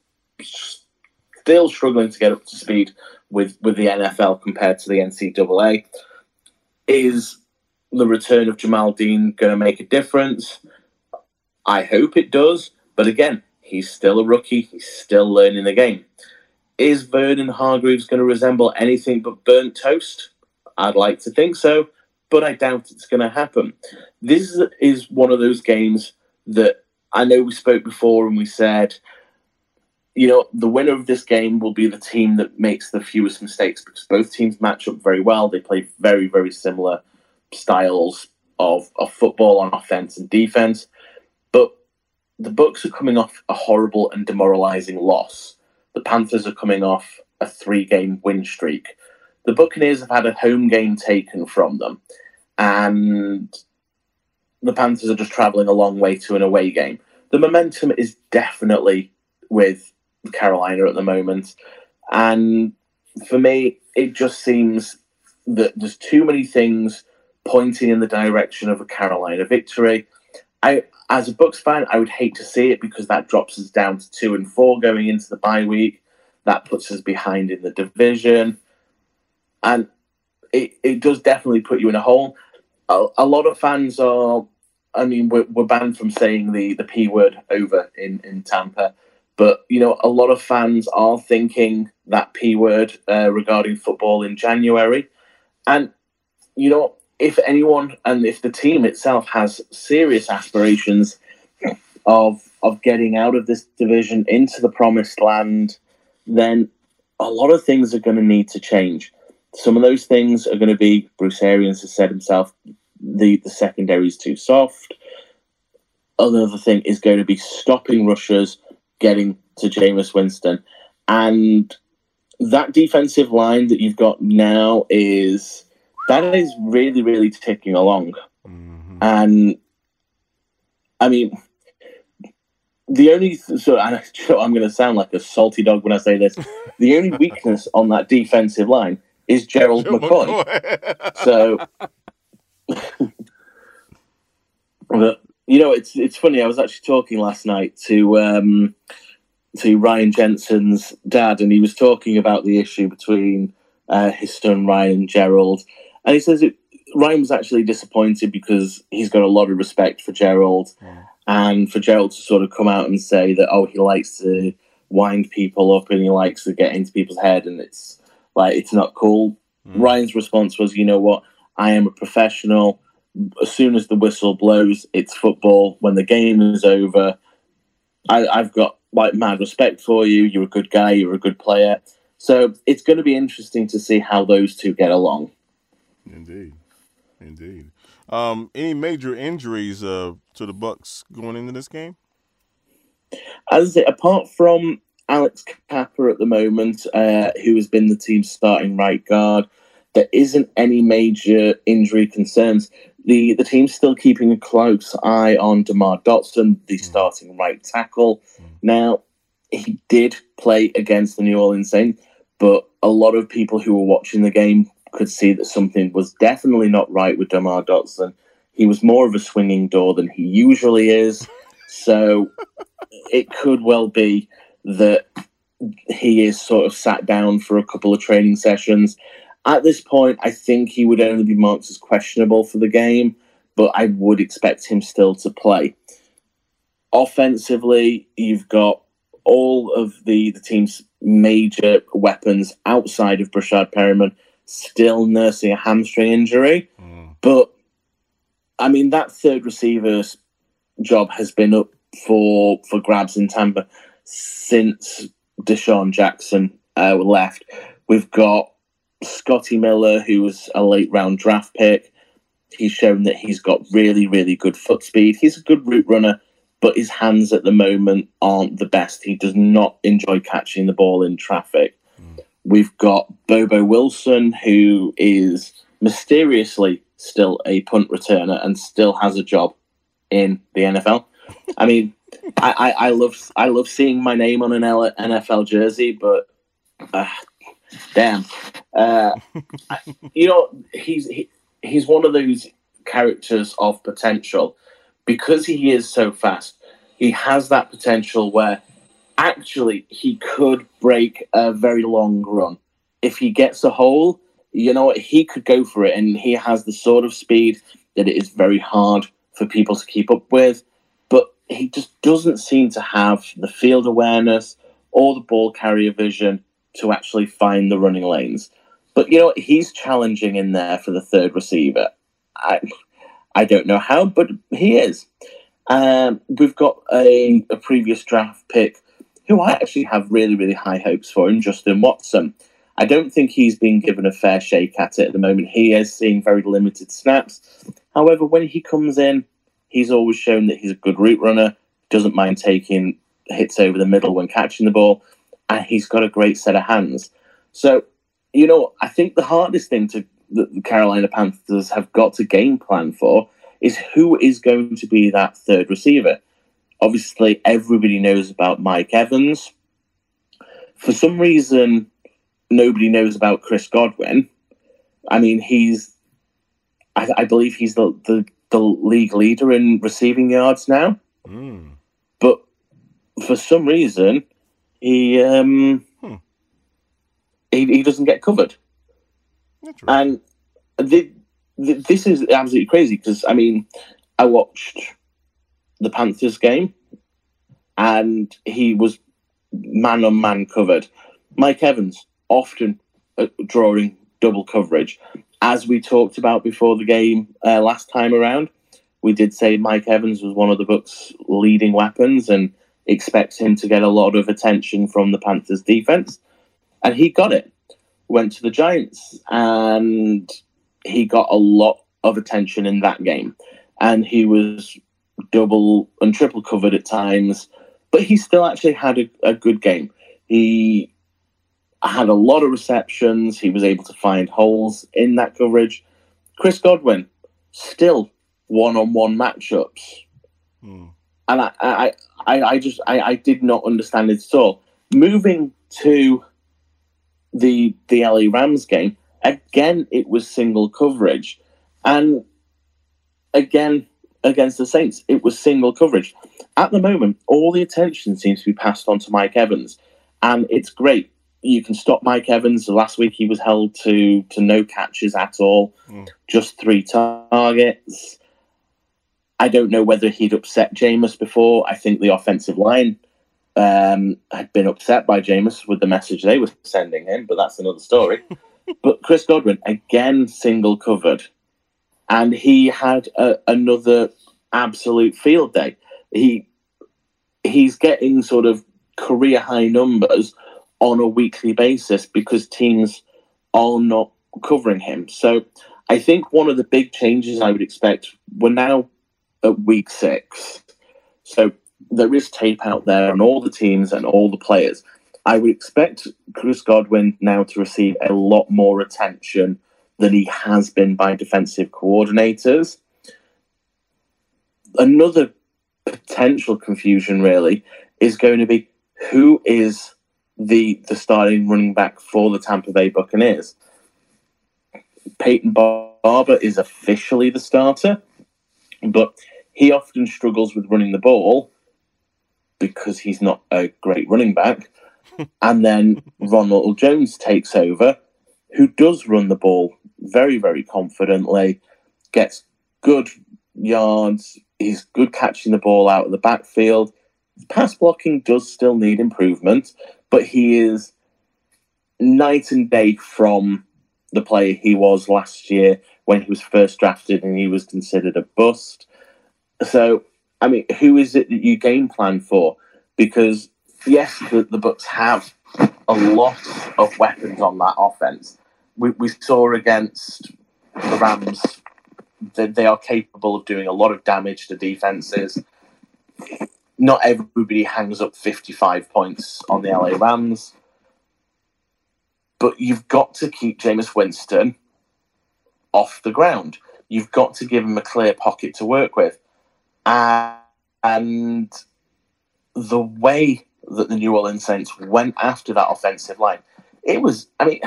still struggling to get up to speed with, with the NFL compared to the NCAA. Is the return of Jamel Dean going to make a difference? I hope it does. But again, he's still a rookie. He's still learning the game. Is Vernon Hargreaves going to resemble anything but burnt toast? I'd like to think so, but I doubt it's going to happen. This is one of those games that I know we spoke before and we said, you know, the winner of this game will be the team that makes the fewest mistakes because both teams match up very well. They play very, very similar styles of, of football on offense and defense. But the Bucs are coming off a horrible and demoralizing loss. The Panthers are coming off a three game win streak. The Buccaneers have had a home game taken from them, and the Panthers are just traveling a long way to an away game. The momentum is definitely with Carolina at the moment. And for me, it just seems that there's too many things pointing in the direction of a Carolina victory. I, as a Bucs fan, I would hate to see it because that drops us down to two and four going into the bye week. That puts us behind in the division, and it, it does definitely put you in a hole. A, a lot of fans are, I mean, we're, we're banned from saying the the p word over in in Tampa, but you know, a lot of fans are thinking that p word uh, regarding football in January, and you know, if anyone and if the team itself has serious aspirations of of getting out of this division into the promised land, then a lot of things are going to need to change. Some of those things are going to be Bruce Arians has said himself the the secondary is too soft. Another thing is going to be stopping rushers getting to Jameis Winston, and that defensive line that you've got now is that is really really ticking along, Mhm. and I mean the only so I- I'm going to sound like a salty dog when I say this. The only weakness on that defensive line is Gerald McCoy. So, but you know, it's it's funny. I was actually talking last night to um, to Ryan Jensen's dad, and he was talking about the issue between uh, his son Ryan and Gerald, and he says it, Ryan was actually disappointed because he's got a lot of respect for Gerald, Mm. and for Gerald to sort of come out and say that oh he likes to wind people up and he likes to get into people's head, and it's like it's not cool. Mm. Ryan's response was, you know what, I am a professional. As soon as the whistle blows, it's football. When the game is over, I, I've got like mad respect for you. You're a good guy. You're a good player. So it's going to be interesting to see how those two get along. Indeed, indeed. Um, any major injuries uh, to the Bucs going into this game? As I say, apart from Alex Cappa at the moment, uh, who has been the team's starting right guard, there isn't any major injury concerns. The the team's still keeping a close eye on Demar Dotson, the Mm. starting right tackle. Mm. Now, he did play against the New Orleans Saints, but a lot of people who were watching the game could see that something was definitely not right with Demar Dotson. He was more of a swinging door than he usually is. So it could well be that he is sort of sat down for a couple of training sessions. At this point, I think he would only be marked as questionable for the game, but I would expect him still to play. Offensively, you've got all of the, the team's major weapons outside of Breshad Perriman still nursing a hamstring injury. Mm. But I mean, that third receiver's job has been up for for grabs in Tampa since DeSean Jackson uh, left. We've got Scotty Miller, who was a late round draft pick. He's shown that he's got really, really good foot speed. He's a good route runner, but his hands at the moment aren't the best. He does not enjoy catching the ball in traffic. We've got Bobo Wilson, who is mysteriously still a punt returner and still has a job in the NFL. I mean, I, I, I, love I love seeing my name on an NFL jersey, but uh, damn, uh, you know he's he, he's one of those characters of potential because he is so fast. He has that potential where actually he could break a very long run if he gets a hole. You know he could go for it, and he has the sort of speed that it is very hard for people to keep up with But he just doesn't seem to have the field awareness or the ball carrier vision to actually find the running lanes. But you know, he's challenging in there for the third receiver. I, I don't know how, but he is. Um, we've got a, a previous draft pick who I actually have really, really high hopes for in Justin Watson. I don't think he's been given a fair shake at it at the moment. He is seeing very limited snaps. However, when he comes in, He's always shown that he's a good route runner, doesn't mind taking hits over the middle when catching the ball, and he's got a great set of hands. So, you know, I think the hardest thing to that the Carolina Panthers have got to game plan for is who is going to be that third receiver. Obviously, everybody knows about Mike Evans. For some reason, nobody knows about Chris Godwin. I mean, he's, I, I believe he's the, the the league leader in receiving yards now. Mm. But for some reason, he um, hmm. he, he doesn't get covered. And the, the, this is absolutely crazy because I mean, I watched the Panthers game, and he was man on man covered. Mike Evans often drawing double coverage as we talked about before the game uh, last time around, we did say Mike Evans was one of the Buc's leading weapons and expects him to get a lot of attention from the Panthers defense. And he got it. Went to the Giants and he got a lot of attention in that game. And he was double and triple covered at times, but he still actually had a, a good game. He had a lot of receptions. He was able to find holes in that coverage. Chris Godwin, still one-on-one matchups, hmm. and I, I, I, I just, I, I did not understand it at all. Moving to the the LA Rams game, again it was single coverage, and again against the Saints, it was single coverage. At the moment, all the attention seems to be passed on to Mike Evans, and it's great you can stop Mike Evans. Last week he was held to to no catches at all, mm. just three targets. I don't know whether he'd upset Jameis before. I think the offensive line um, had been upset by Jameis with the message they were sending him, but that's another story. but Chris Godwin again single covered, and he had a, another absolute field day. He he's getting sort of career high numbers on a weekly basis because teams are not covering him. So I think one of the big changes I would expect, we're now at week six. So there is tape out there on all the teams and all the players. I would expect Chris Godwin now to receive a lot more attention than he has been by defensive coordinators. Another potential confusion, really, is going to be who is the the starting running back for the Tampa Bay Buccaneers. Peyton Barber is officially the starter, but he often struggles with running the ball. because he's not a great running back. and then Ronald Jones takes over, who does run the ball very, very confidently, gets good yards, he's good catching the ball out of the backfield. Pass blocking does still need improvement, but he is night and day from the player he was last year when he was first drafted and he was considered a bust. So, I mean, who is it that you game plan for? Because yes, the, the Bucs have a lot of weapons on that offense. We, we saw against the Rams that they are capable of doing a lot of damage to defenses. Not everybody hangs up 55 points on the LA Rams, but you've got to keep Jameis Winston off the ground. You've got to give him a clear pocket to work with. and the way that the New Orleans Saints went after that offensive line, it was, I mean,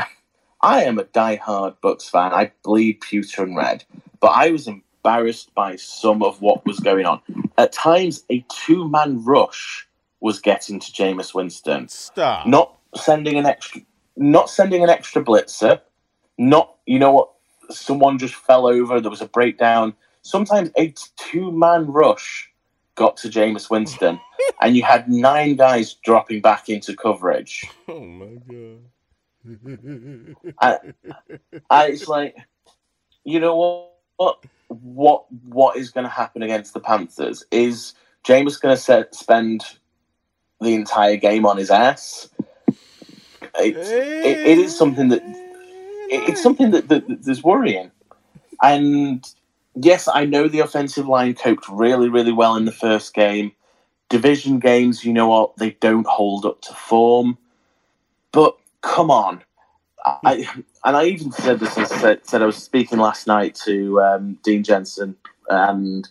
I am a die-hard Bucs fan. I bleed pewter and red, but I was embarrassed by some of what was going on. At times, a two-man rush was getting to Jameis Winston. Stop. Not sending an extra, not sending an extra blitzer. Not, you know what? Someone just fell over. There was a breakdown. Sometimes a two-man rush got to Jameis Winston, and you had nine guys dropping back into coverage. Oh my god. I, I, it's like, you know what? What what what is going to happen against the Panthers? Is Jameis going to spend the entire game on his ass? It's, it, it is something that it, it's something that, that, that is worrying. And yes, I know the offensive line coped really, really well in the first game. Division games, you know what, they don't hold up to form. But come on. I, and I even said this, I said, said I was speaking last night to um, Dean Jensen, and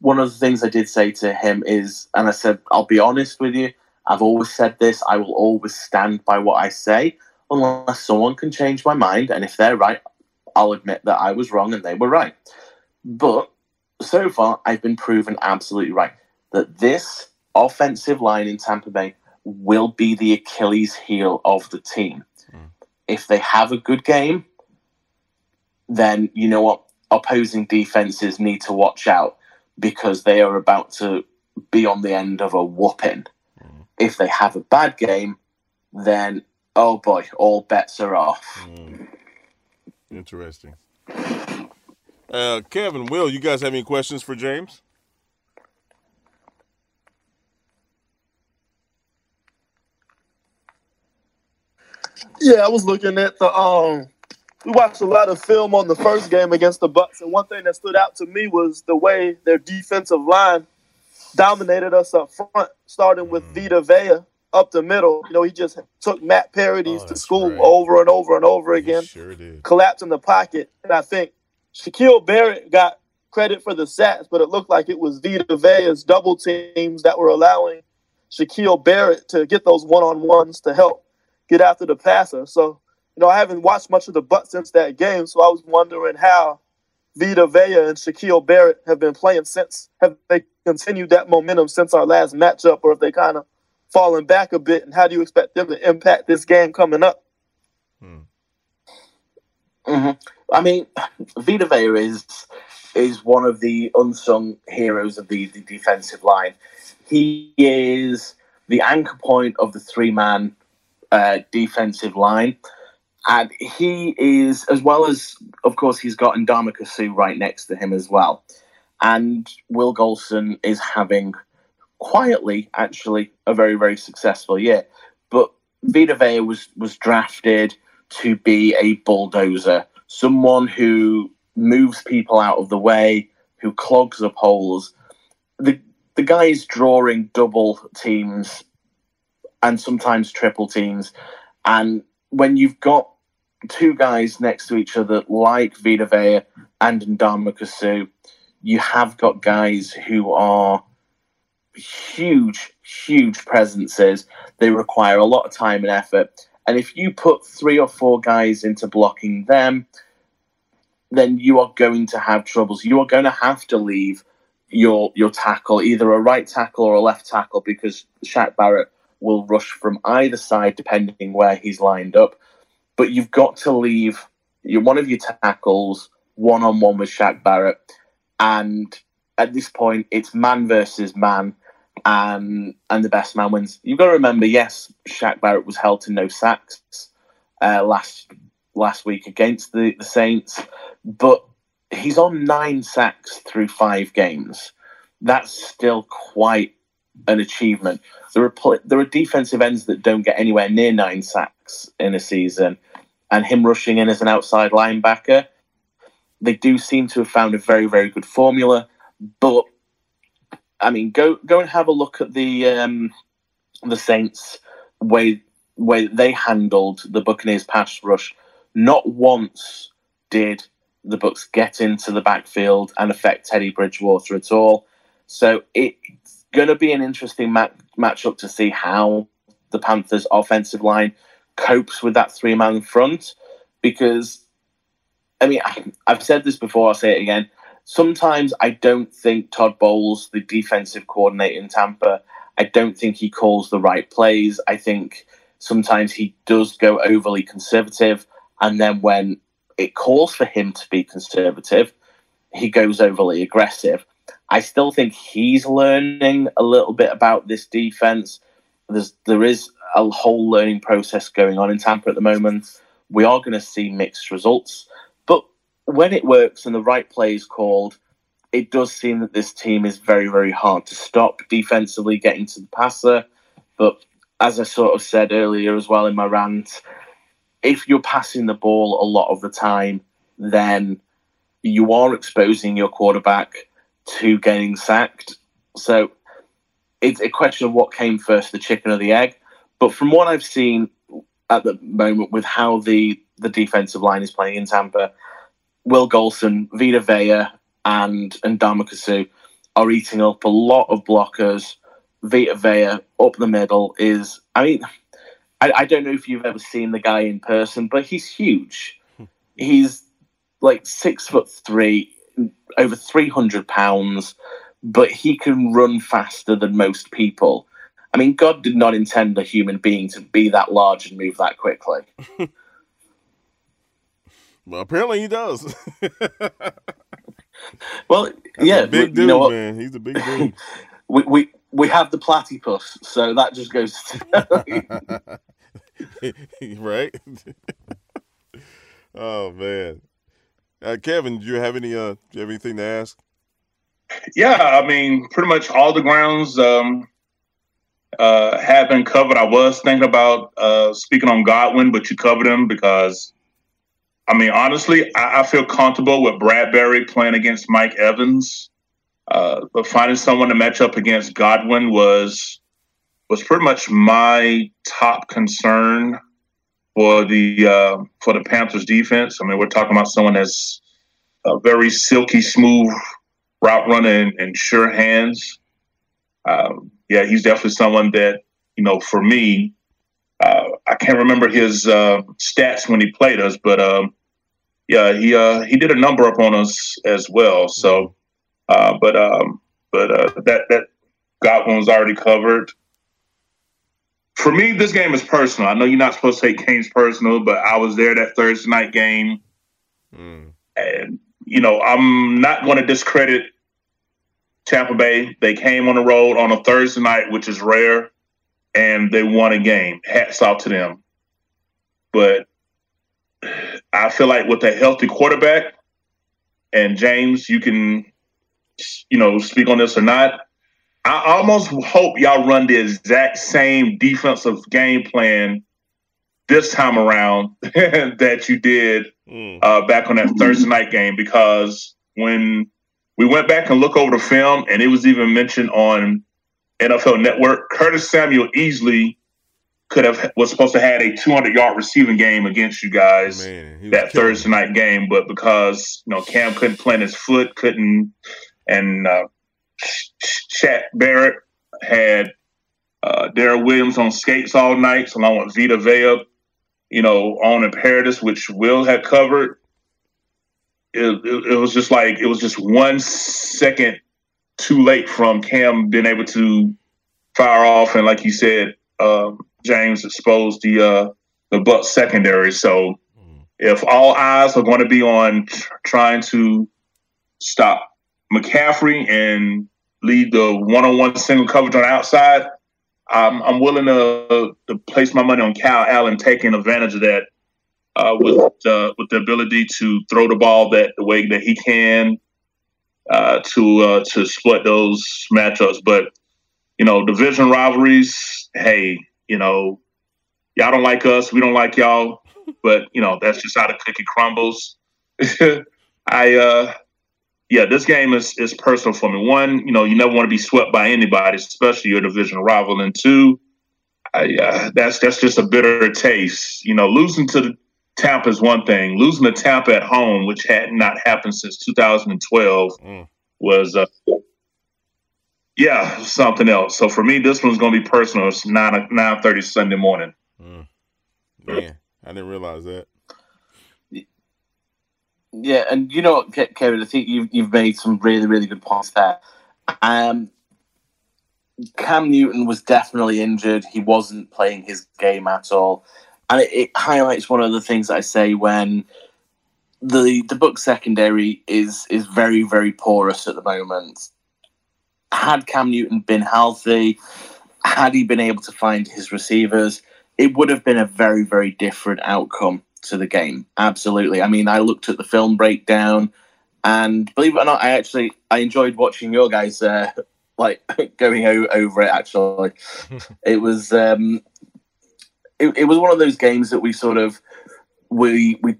one of the things I did say to him is, and I said, I'll be honest with you, I've always said this, I will always stand by what I say, unless someone can change my mind, and if they're right, I'll admit that I was wrong and they were right. But so far, I've been proven absolutely right that this offensive line in Tampa Bay will be the Achilles heel of the team. Mm. If they have a good game, then you know what? Opposing defenses need to watch out because they are about to be on the end of a whooping. Mm. If they have a bad game, then oh boy, all bets are off. Mm. Interesting. Uh, Kevin, Will, you guys have any questions for James? Yeah, I was looking at the um we watched a lot of film on the first game against the Bucs, and one thing that stood out to me was the way their defensive line dominated us up front, starting with mm. Vita Vea up the middle. You know, he just took Matt Paradis oh, to school right. over and over and over again, sure collapsed in the pocket, and I think Shaquil Barrett got credit for the sacks, but it looked like it was Vita Vea's double teams that were allowing Shaquil Barrett to get those one on ones to help get after the passer. So, you know, I haven't watched much of the Bucs since that game, so I was wondering how Vita Vea and Shaquil Barrett have been playing since. Have they continued that momentum since our last matchup, or have they kind of fallen back a bit? And how do you expect them to impact this game coming up? Hmm. Mm-hmm. I mean, Vita Vea is is one of the unsung heroes of the, the defensive line. He is the anchor point of the three man uh, defensive line. And he is, as well as, of course, he's got Ndamukong Suh right next to him as well. And Will Gholston is having quietly, actually, a very, very successful year. But Vita Vea was, was drafted to be a bulldozer someone who moves people out of the way, who clogs up holes. The the guy is drawing double teams and sometimes triple teams. And when you've got two guys next to each other like Vita Vea and Ndamukong Suh, you have got guys who are huge, huge presences. They require a lot of time and effort. And if you put three or four guys into blocking them, then you are going to have troubles. You are going to have to leave your your tackle, either a right tackle or a left tackle, because Shaq Barrett will rush from either side depending where he's lined up. But you've got to leave one of your tackles one on one with Shaq Barrett, and at this point it's man versus man, and and the best man wins. You've got to remember, yes, Shaq Barrett was held to no sacks uh, last last week against the, the Saints, but he's on nine sacks through five games. That's still quite an achievement. There are there are defensive ends that don't get anywhere near nine sacks in a season, and him rushing in as an outside linebacker, they do seem to have found a very very good formula. But I mean, go go and have a look at the um, the Saints way way they handled the Buccaneers pass rush. Not once did the Bucs get into the backfield and affect Teddy Bridgewater at all. So it's going to be an interesting mat- matchup to see how the Panthers' offensive line copes with that three man front. Because, I mean, I've said this before, I'll say it again. Sometimes I don't think Todd Bowles, the defensive coordinator in Tampa, I don't think he calls the right plays. I think sometimes he does go overly conservative. And then when it calls for him to be conservative. He goes overly aggressive. I still think he's learning a little bit about this defense. There's there is a whole learning process going on in Tampa at the moment. We are going to see mixed results, but when it works and the right play is called, it does seem that this team is very very hard to stop defensively, getting to the passer. But as I sort of said earlier as well in my rant, if you're passing the ball a lot of the time, then you are exposing your quarterback to getting sacked. So it's a question of what came first, the chicken or the egg. But from what I've seen at the moment with how the, the defensive line is playing in Tampa, Will Gholston, Vita Vea, and and Ndamukong are eating up a lot of blockers. Vita Vea up the middle is, I mean, I, I don't know if you've ever seen the guy in person, but he's huge. Hmm. he's like six foot three, over 300 pounds, but he can run faster than most people. I mean, God did not intend a human being to be that large and move that quickly. well, apparently he does. well, That's yeah, big dude, you know man. He's a big dude. we, we we have the platypus, so that just goes. Right? oh man, uh, Kevin, do you have any? Uh, do you have anything to ask? Yeah, I mean, pretty much all the grounds um, uh, have been covered. I was thinking about uh, speaking on Godwin, but you covered him because, I mean, honestly, I, I feel comfortable with Bradberry playing against Mike Evans. Uh, but finding someone to match up against Godwin was was pretty much my top concern for the uh, for the Panthers defense. I mean, we're talking about someone that's a very silky smooth route runner and, sure hands. Um, yeah, he's definitely someone that you know. For me, uh, I can't remember his uh, stats when he played us, but um, yeah, he uh, he did a number up on us as well. So, uh, but um, but uh, that that Godwin was already covered for me, this game is personal. I know you're not supposed to take games personal, but I was there that Thursday night game. Mm. And, you know, I'm not going to discredit Tampa Bay. They came on the road on a Thursday night, which is rare, and they won a game. Hats off to them. But I feel like with a healthy quarterback, and James, you can, you know, speak on this or not. I almost hope y'all run the exact same defensive game plan this time around that you did mm. uh, back on that Thursday night game because when we went back and look over the film and it was even mentioned on NFL Network, Curtis Samuel easily could have was supposed to have a 200 yard receiving game against you guys Man, that Thursday night game, but because you know Cam couldn't plant his foot, couldn't and uh, Shaq Barrett had uh, Daryl Williams on skates all night, along with Vita Vea, you know, on Imperatus, which Will had covered. It, it, it, was just like it was just one second too late from Cam being able to fire off, and like you said, uh, James exposed the uh, the Buc secondary. So if all eyes are going to be on trying to stop McCaffrey and lead the one-on-one single coverage on outside, I'm, I'm willing to, to place my money on Cal Allen taking advantage of that uh, with uh, with the ability to throw the ball that the way that he can uh, to uh, to split those matchups. But you know, division rivalries. Hey, you know, y'all don't like us, we don't like y'all. But you know, that's just how the cookie crumbles. I uh yeah, this game is is personal for me. One, you know, you never want to be swept by anybody, especially your division rival. And two, I, uh, that's that's just a bitter taste. You know, losing to the Tampa is one thing. Losing to Tampa at home, which had not happened since 2012, mm. was uh, yeah something else. So for me, this one's going to be personal. It's nine nine thirty Sunday morning. Mm. Man, I didn't realize that. Yeah, and you know, Kevin, I think you've you've made some really really good points there. Um, Cam Newton was definitely injured. He wasn't playing his game at all, and it, it highlights one of the things I say when the the Buc secondary is is very very porous at the moment. Had Cam Newton been healthy, had he been able to find his receivers, it would have been a very very different outcome to the game. Absolutely. I mean, I looked at the film breakdown, and believe it or not, I actually I enjoyed watching your guys uh, like going over it. Actually, it was um, it, it was one of those games that we sort of we we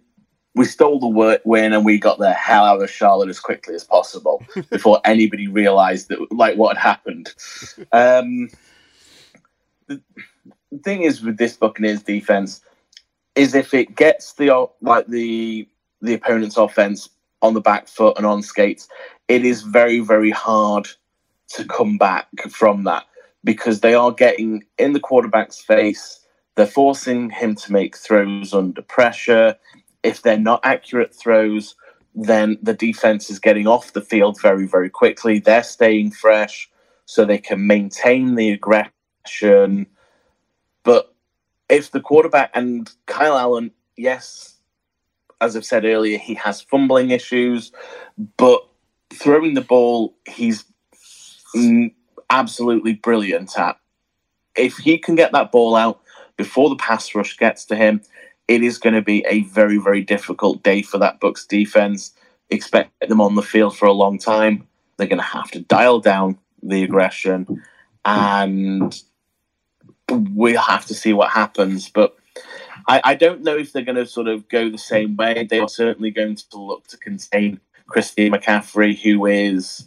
we stole the win and we got the hell out of Charlotte as quickly as possible before anybody realized that like what had happened. Um, the thing is with this Buccaneers defense is if it gets the like the the opponent's offense on the back foot and on skates, it is very very hard to come back from that because they are getting in the quarterback's face. They're forcing him to make throws under pressure. If they're not accurate throws, then the defense is getting off the field very, very quickly. They're staying fresh so they can maintain the aggression. But if the quarterback and Kyle Allen, yes, as I've said earlier, he has fumbling issues, but throwing the ball, he's absolutely brilliant at. If he can get that ball out before the pass rush gets to him, it is going to be a very, very difficult day for that Bucs defense. Expect them on the field for a long time. They're going to have to dial down the aggression and we'll have to see what happens. But I, I don't know if they're going to sort of go the same way. They are certainly going to look to contain Christian McCaffrey, who is,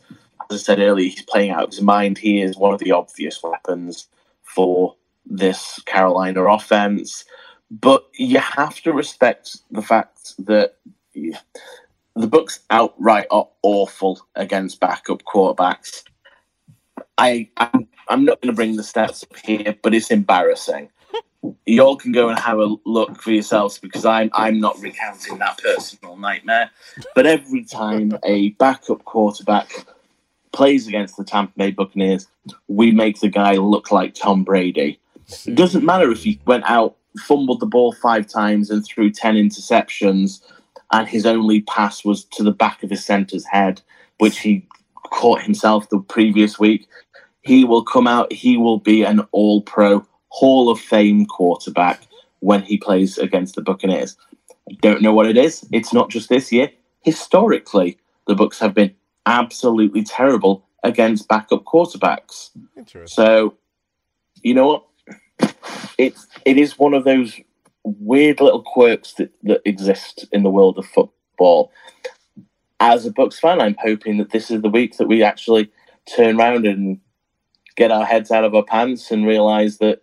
as I said earlier, he's playing out of his mind. He is one of the obvious weapons for this Carolina offense. But you have to respect the fact that the Bucs outright are awful against backup quarterbacks. I I'm, I'm not going to bring the stats up here, but it's embarrassing. Y'all can go and have a look for yourselves because I'm I'm not recounting that personal nightmare. But every time a backup quarterback plays against the Tampa Bay Buccaneers, we make the guy look like Tom Brady. It doesn't matter if he went out, fumbled the ball five times, and threw ten interceptions, and his only pass was to the back of his center's head, which he caught himself the previous week. He will come out, he will be an all pro, Hall of Fame quarterback when he plays against the Buccaneers. I don't know what it is. It's not just this year. Historically, the Bucs have been absolutely terrible against backup quarterbacks. So, you know what? It it is one of those weird little quirks that, that exist in the world of football. As a Bucs fan, I'm hoping that this is the week that we actually turn around and get our heads out of our pants and realize that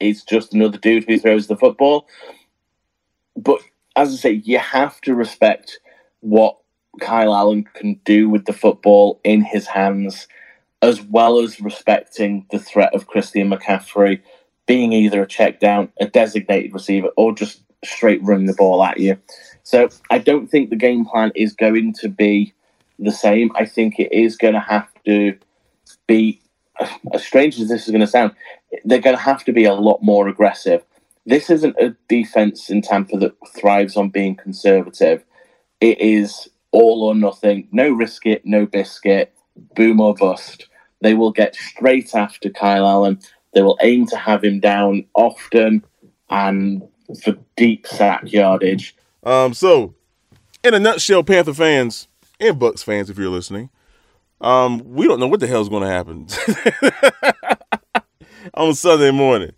it's just another dude who throws the football. But as I say, you have to respect what Kyle Allen can do with the football in his hands, as well as respecting the threat of Christian McCaffrey being either a check down, a designated receiver, or just straight running the ball at you. So I don't think the game plan is going to be the same. I think it is going to have to be, as strange as this is going to sound, they're going to have to be a lot more aggressive. This isn't a defense in Tampa that thrives on being conservative. It is all or nothing, no risk it, no biscuit, boom or bust. They will get straight after Kyle Allen. They will aim to have him down often and for deep sack yardage. Um, so, in a nutshell, Panther fans and Bucs fans, if you're listening, um, we don't know what the hell's going to happen on Sunday morning.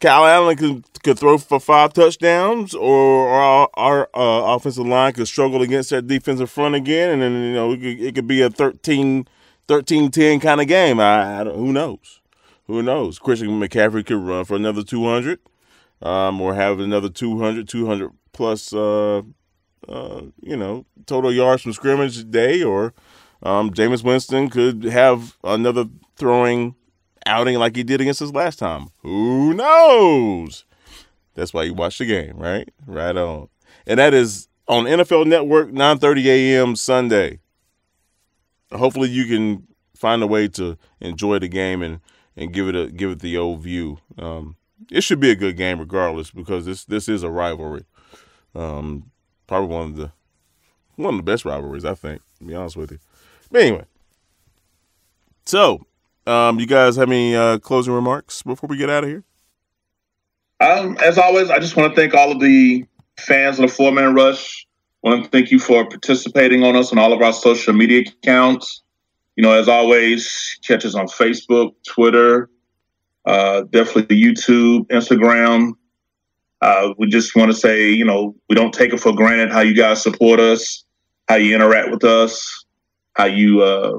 Kyle Allen could, could throw for five touchdowns, or our, our uh, offensive line could struggle against that defensive front again, and then you know it could, it could be a 13, 13-10 kind of game. I, I who knows? Who knows? Christian McCaffrey could run for another 200 um, or have another 200, 200 plus, uh, uh, you know, total yards from scrimmage day, or um, Jameis Winston could have another throwing outing like he did against us last time. Who knows? That's why you watch the game, right? Right on. And that is on NFL Network, 9:30 a.m. Sunday. Hopefully, you can find a way to enjoy the game and and give it a give it the old view. Um, it should be a good game regardless because this this is a rivalry. Um, probably one of the one of the best rivalries, I think. To be honest with you. But anyway, so um, you guys have any uh, closing remarks before we get out of here? Um, as always, I just want to thank all of the fans of the Four Man Rush. I want to thank you for participating on us on all of our social media accounts. You know, as always, catch us on Facebook, Twitter, uh, definitely YouTube, Instagram. Uh, we just want to say, you know, we don't take it for granted how you guys support us, how you interact with us, how you, uh,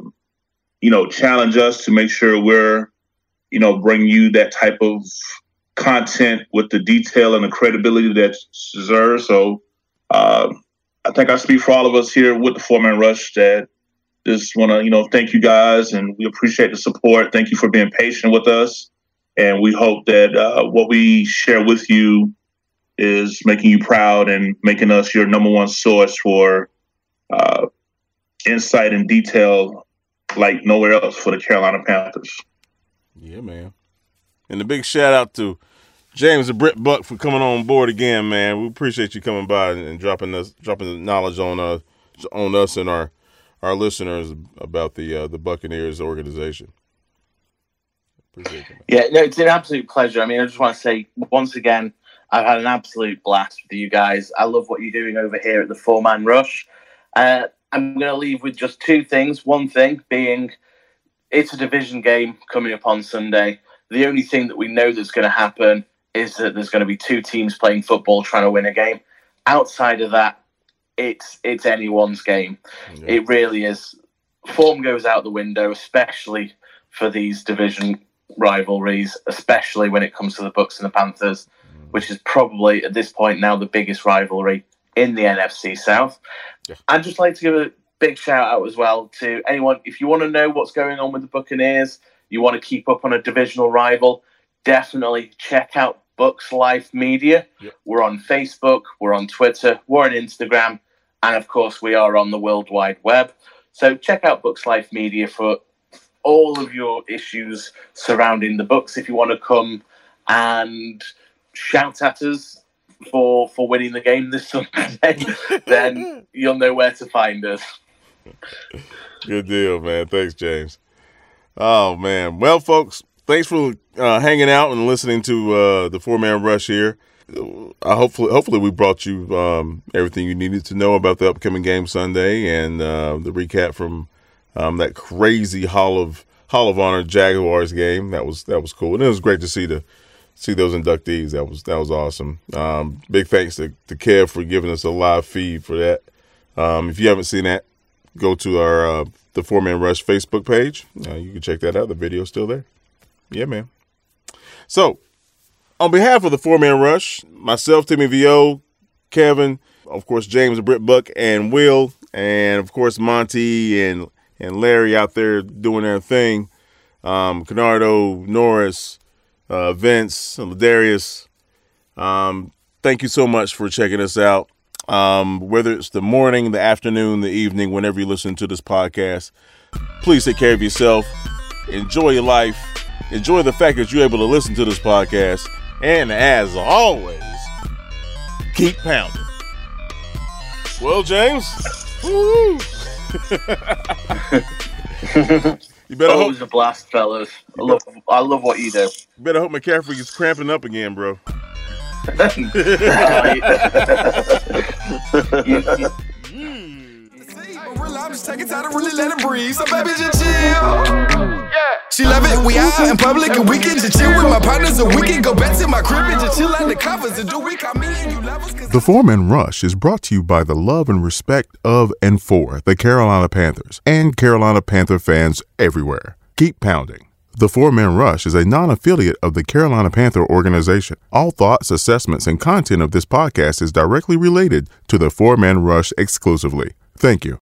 you know, challenge us to make sure we're, you know, bring you that type of content with the detail and the credibility that deserves. So uh, I think I speak for all of us here with the Four Man Rush that just want to, you know, thank you guys and we appreciate the support. Thank you for being patient with us. And we hope that uh, what we share with you is making you proud and making us your number one source for uh, insight and detail like nowhere else for the Carolina Panthers. Yeah, man. And a big shout out to James and Brit Buc for coming on board again, man. We appreciate you coming by and, and dropping us dropping the knowledge on us on us and our our listeners about the uh, the Buccaneers organization. Appreciate it. Yeah, no, it's an absolute pleasure. I mean, I just want to say once again, I've had an absolute blast with you guys. I love what you're doing over here at the Four Man Rush. Uh, I'm going to leave with just two things. One thing being, it's a division game coming up on Sunday. The only thing that we know that's going to happen is that there's going to be two teams playing football trying to win a game. Outside of that, it's it's anyone's game. Yeah. It really is. Form goes out the window, especially for these division rivalries, especially when it comes to the Bucs and the Panthers, mm. which is probably at this point now the biggest rivalry in the NFC South. Yeah. I'd just like to give a big shout out as well to anyone if you want to know what's going on with the Buccaneers, you want to keep up on a divisional rival, definitely check out Bucs Life Media. We're on Facebook, we're on Twitter, we're on Instagram, and of course we are on the World Wide Web. So check out Bucs Life Media for all of your issues surrounding the books If you want to come and shout at us for for winning the game this Sunday, then you'll know where to find us. Good deal, man. Thanks, James. Oh man. Well, folks, thanks for uh, hanging out and listening to uh, the four man rush here. I hopefully hopefully we brought you um, everything you needed to know about the upcoming game Sunday and uh, the recap from um, that crazy Hall of Hall of Honor Jaguars game. That was that was cool, and it was great to see the see those inductees. That was that was awesome. Um, big thanks to, to Kev for giving us a live feed for that. Um, if you haven't seen that, go to our uh, the Four Man Rush Facebook page. Uh, you can check that out. The video's still there. Yeah, man. So, on behalf of the Four Man Rush, myself, Timmy Vo, Kevin, of course, James, Brit Buc, and Will, and of course, Monty and and Larry out there doing their thing. Um, Canardo, Norris, uh, Vince, and Darius. Um, thank you so much for checking us out. Um, whether it's the morning, the afternoon, the evening, whenever you listen to this podcast, please take care of yourself. Enjoy your life. Enjoy the fact that you're able to listen to this podcast. And as always, keep pounding. Well, James. you better Always hope, a blast, fellas. I love, I love what you do. you better hope McCaffrey is cramping up again, bro. You- you- But She love it. We out in public and we can just chill with my partners, and we can go back to my crib and just chill under covers. And do we call me and you The Four Man Rush is brought to you by the love and respect of and for the Carolina Panthers and Carolina Panther fans everywhere. Keep pounding. The Four Man Rush is a non affiliate of the Carolina Panther organization. All thoughts, assessments, and content of this podcast is directly related to the Four Man Rush exclusively. Thank you.